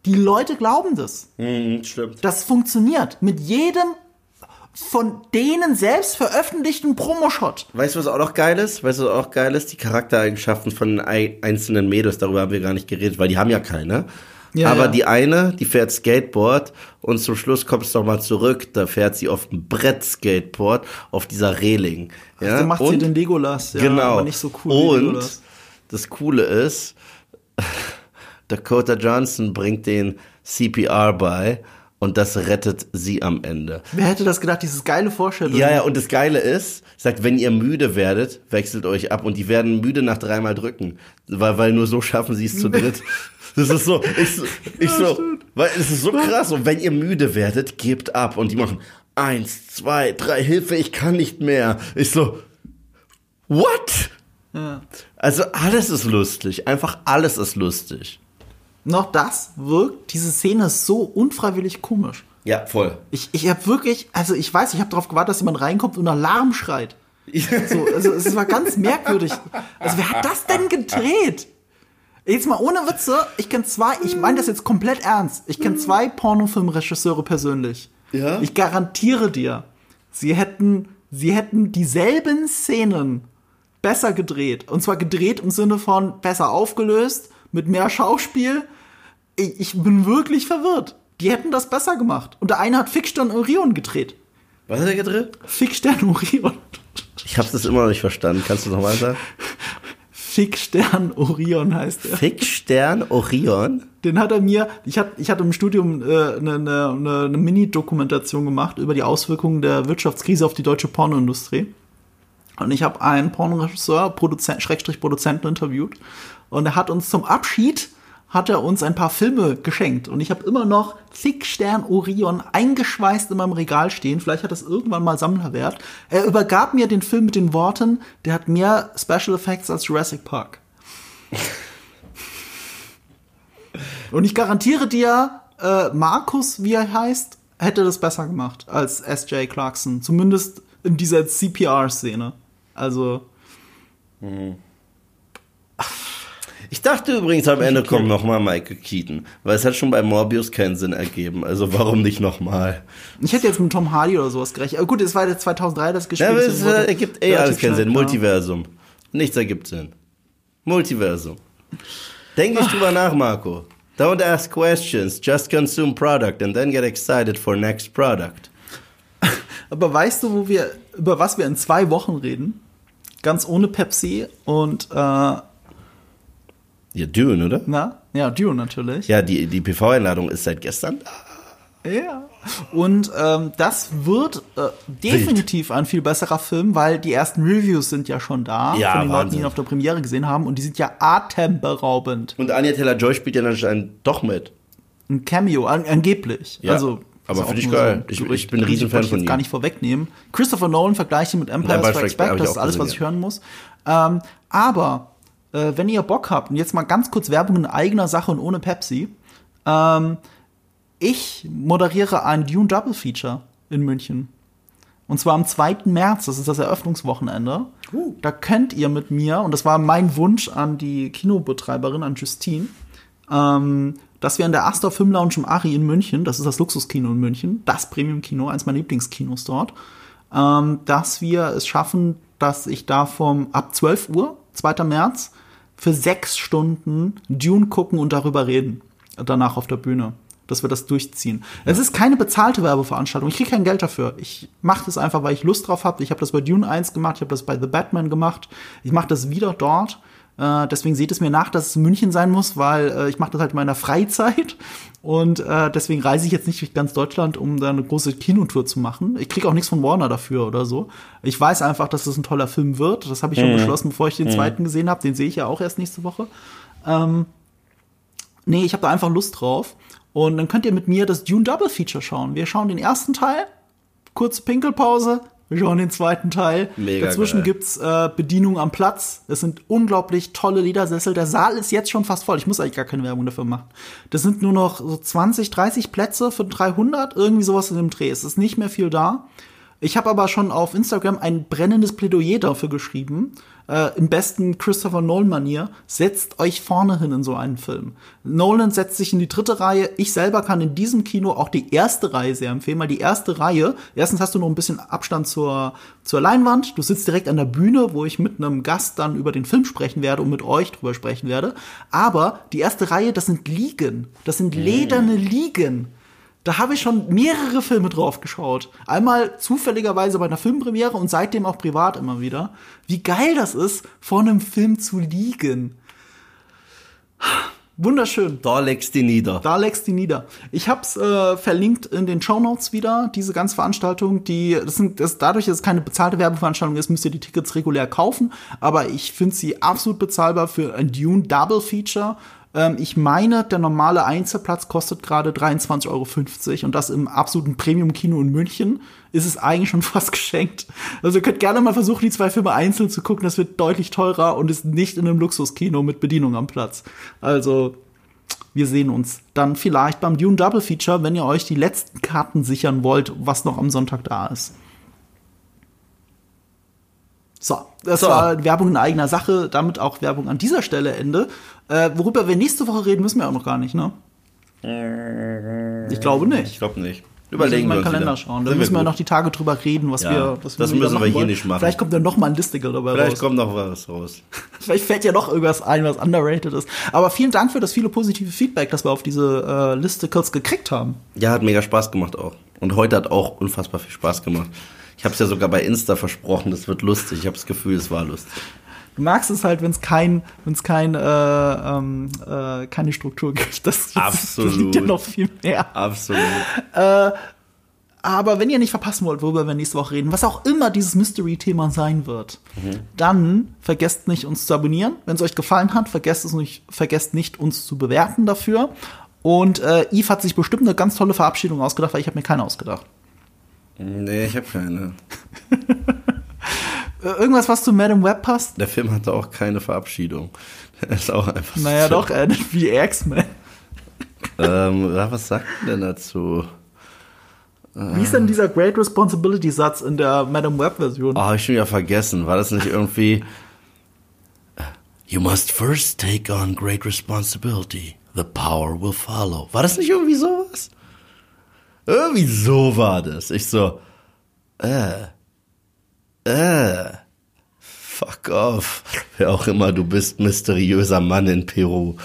Die Leute glauben das.
Mhm, stimmt.
Das funktioniert. Mit jedem von denen selbst veröffentlichten Promoshot.
Weißt du, was auch noch geil ist? Weißt du, was auch geil ist? Die Charaktereigenschaften von einzelnen Mädels, darüber haben wir gar nicht geredet, weil die haben ja keine.
Ja,
Aber
ja.
die eine, die fährt Skateboard und zum Schluss kommt es nochmal zurück, da fährt sie auf dem Brett Skateboard auf dieser Reling. Ja?
Dann macht sie
und,
den Legolas, ja,
genau.
aber nicht so cool
Und das Coole ist, Dakota Johnson bringt den CPR bei Und das rettet sie am Ende.
Wer hätte das gedacht, dieses geile Vorstellung?
Ja, ja, und das Geile ist, sagt, wenn ihr müde werdet, wechselt euch ab und die werden müde nach dreimal drücken. Weil, weil nur so schaffen sie es zu dritt. Das ist so, ich, so- ich so, weil es ist so krass. Und wenn ihr müde werdet, gebt ab. Und die machen eins, zwei, drei, Hilfe, ich kann nicht mehr. Ich so, what?
Ja.
Also alles ist lustig. Einfach alles ist lustig.
Noch das wirkt, diese Szene ist so unfreiwillig komisch.
Ja, voll.
Ich, ich habe wirklich, also ich weiß, ich habe darauf gewartet, dass jemand reinkommt und Alarm schreit. So, also es war ganz merkwürdig. Also wer hat das denn gedreht? Jetzt mal ohne Witze, ich kenne zwei, ich meine das jetzt komplett ernst. Ich kenne zwei Pornofilmregisseure persönlich.
Ja?
Ich garantiere dir, sie hätten, sie hätten dieselben Szenen besser gedreht. Und zwar gedreht im Sinne von besser aufgelöst, mit mehr Schauspiel. Ich, ich bin wirklich verwirrt. Die hätten das besser gemacht. Und der eine hat Fixstern Orion gedreht.
Was hat er gedreht?
Fixstern Orion.
Ich hab's das immer noch nicht verstanden. Kannst du noch mal sagen?
Fixstern Orion heißt er.
Fixstern Orion?
Den hat er mir, ich, hat, ich hatte im Studium äh, eine, eine, eine, eine Mini-Dokumentation gemacht über die Auswirkungen der Wirtschaftskrise auf die deutsche Pornoindustrie. Und ich habe einen Pornoregisseur, Produzent, Schrägstrich Produzenten interviewt. Und er hat uns zum Abschied, hat er uns ein paar Filme geschenkt. Und ich habe immer noch Fixstern Orion eingeschweißt in meinem Regal stehen. Vielleicht hat das irgendwann mal Sammlerwert. Er übergab mir den Film mit den Worten, der hat mehr Special Effects als Jurassic Park. Und ich garantiere dir, äh, Markus, wie er heißt, hätte das besser gemacht als S.J. Clarkson. Zumindest in dieser CPR-Szene. Also,
Ich dachte übrigens am Ende kommt noch mal Michael Keaton, weil es hat schon bei Morbius keinen Sinn ergeben. Also warum nicht noch mal?
ich hätte jetzt mit Tom Hardy oder sowas gerechnet. Aber gut, es war jetzt 2003 das
Ja,
gespielt.
aber es ergibt eh alles keinen Sinn.
klar.
Multiversum. Nichts ergibt Sinn. Multiversum. Denk nicht drüber nach, Marco. Don't ask questions, just consume product and then get excited for next product.
Aber weißt du, wo wir, über was wir in zwei Wochen reden? Ganz ohne Pepsi und, äh,
Ja, Dune, oder?
na, ja, Dune natürlich.
Ja, die, die PV-Einladung ist seit gestern da.
Ja. Und ähm, das wird äh, definitiv ein viel besserer Film, weil die ersten Reviews sind ja schon da
Ja,
von den Leuten, die
Wahnsinn.
ihn auf der Premiere gesehen haben und die sind ja atemberaubend.
Und Anya Taylor-Joy spielt ja anscheinend doch mit.
Ein Cameo, an, angeblich.
Ja,
also,
aber finde ich geil.
ein
Ich- ich bin ein Riesenfan
Wollte ich
von
jetzt gar
ihm.
nicht vorwegnehmen. Christopher Nolan vergleicht ihn mit Empire Strikes
Back
das ist alles, was ich hören muss. Ähm, aber, äh, wenn ihr Bock habt, und jetzt mal ganz kurz Werbung in eigener Sache und ohne Pepsi, ähm, ich moderiere ein Dune Double Feature in München. Und zwar am 2. März, das ist das Eröffnungswochenende.
Uh.
Da könnt ihr mit mir, und das war mein Wunsch an die Kinobetreiberin, an Justine, ähm, dass wir in der Astor Film Lounge im Ari in München, das ist das Luxuskino in München, das Premium-Kino, eins meiner Lieblingskinos dort, ähm, dass wir es schaffen, dass ich da vom ab 12 Uhr, 2. März, für sechs Stunden Dune gucken und darüber reden. Danach auf der Bühne. Dass wir das durchziehen. Es ist keine bezahlte Werbeveranstaltung. Ich kriege kein Geld dafür. Ich mache das einfach, weil ich Lust drauf habe. Ich habe das bei Dune 1 gemacht, ich habe das bei The Batman gemacht. Ich mache das wieder dort. Äh, deswegen seht es mir nach, dass es München sein muss, weil äh, ich mache das halt in meiner Freizeit. Und äh, deswegen reise ich jetzt nicht durch ganz Deutschland, um da eine große Kinotour zu machen. Ich kriege auch nichts von Warner dafür oder so. Ich weiß einfach, dass das ein toller Film wird. Das habe ich schon beschlossen, bevor ich den zweiten gesehen habe. Den sehe ich ja auch erst nächste Woche. Ähm, nee, ich habe da einfach Lust drauf. Und dann könnt ihr mit mir das Dune Double Feature schauen. Wir schauen den ersten Teil, kurze Pinkelpause, wir schauen den zweiten Teil.
Mega
Dazwischen
geil.
gibt's äh, Bedienung am Platz. Es sind unglaublich tolle Ledersessel. Der Saal ist jetzt schon fast voll. Ich muss eigentlich gar keine Werbung dafür machen. Das sind nur noch so 20, 30 Plätze für 300, irgendwie sowas in dem Dreh. Es ist nicht mehr viel da. Ich habe aber schon auf Instagram ein brennendes Plädoyer dafür geschrieben, äh, im besten Christopher Nolan-Manier. Setzt euch vorne hin in so einen Film. Nolan setzt sich in die dritte Reihe. Ich selber kann in diesem Kino auch die erste Reihe sehr empfehlen, weil die erste Reihe, erstens hast du noch ein bisschen Abstand zur, zur Leinwand. Du sitzt direkt an der Bühne, wo ich mit einem Gast dann über den Film sprechen werde und mit euch drüber sprechen werde. Aber die erste Reihe, das sind Liegen. Das sind lederne Liegen. Da habe ich schon mehrere Filme drauf geschaut. Einmal zufälligerweise bei einer Filmpremiere und seitdem auch privat immer wieder. Wie geil das ist, vor einem Film zu liegen. Wunderschön.
Da legst du nieder.
Da legst du nieder. Ich hab's äh, verlinkt in den Show Notes wieder, diese ganze Veranstaltung. Die, das sind, das, dadurch, dass es keine bezahlte Werbeveranstaltung ist, müsst ihr die Tickets regulär kaufen. Aber ich finde sie absolut bezahlbar für ein Dune Double Feature. Ähm, ich meine, der normale Einzelplatz kostet gerade 23,50 Euro und das im absoluten Premium-Kino in München ist es eigentlich schon fast geschenkt. Also ihr könnt gerne mal versuchen, die zwei Filme einzeln zu gucken. Das wird deutlich teurer und ist nicht in einem Luxuskino mit Bedienung am Platz. Also wir sehen uns dann vielleicht beim Dune Double Feature, wenn ihr euch die letzten Karten sichern wollt, was noch am Sonntag da ist. So, das
So.
war Werbung in eigener Sache, damit auch Werbung an dieser Stelle Ende. Äh, worüber wir nächste Woche reden, wissen wir auch noch gar nicht, ne? Ich glaube
Ich
nicht.
glaube nicht.
Überlegen mal
wir uns
Kalender
wieder.
schauen. Da müssen wir
gut.
noch die Tage drüber reden, was
Ja,
wir was
das
wieder
müssen wir hier
wollen.
nicht machen.
Vielleicht kommt dann noch mal ein Listicle dabei
Vielleicht
raus.
kommt noch was raus.
Vielleicht fällt ja noch irgendwas ein, was underrated ist. Aber vielen Dank für das viele positive Feedback, das wir auf diese äh, Listicles gekriegt haben.
Ja, hat mega Spaß gemacht auch. Und heute hat auch unfassbar viel Spaß gemacht. Ich habe es ja sogar bei Insta versprochen, das wird lustig. Ich habe das Gefühl, es war lustig.
Du magst es halt, wenn es kein, wenn es kein, äh, ähm, äh, keine Struktur gibt. Das, das, liegt ja noch viel mehr.
Absolut.
Aber wenn ihr nicht verpassen wollt, worüber wir nächste Woche reden, was auch immer dieses Mystery-Thema sein wird, dann vergesst nicht, uns zu abonnieren. Wenn es euch gefallen hat, vergesst es nicht, vergesst nicht, uns zu bewerten dafür. Und äh, Yves hat sich bestimmt eine ganz tolle Verabschiedung ausgedacht, weil ich habe mir keine ausgedacht.
Nee, ich habe keine.
Äh, irgendwas, was zu Madam Web passt?
Der Film hatte auch keine Verabschiedung. Der ist auch einfach so.
Naja, doch, äh, wie X-Men.
Ähm, was sagt denn dazu?
Wie ist denn dieser Great Responsibility-Satz in der Madam Web-Version?
Oh, hab ich schon wieder vergessen. War das nicht irgendwie You must first take on great responsibility. The power will follow. War das nicht irgendwie sowas? Irgendwie so war das. Ich so, äh, äh, fuck off. Wer auch immer du bist, mysteriöser Mann in Peru.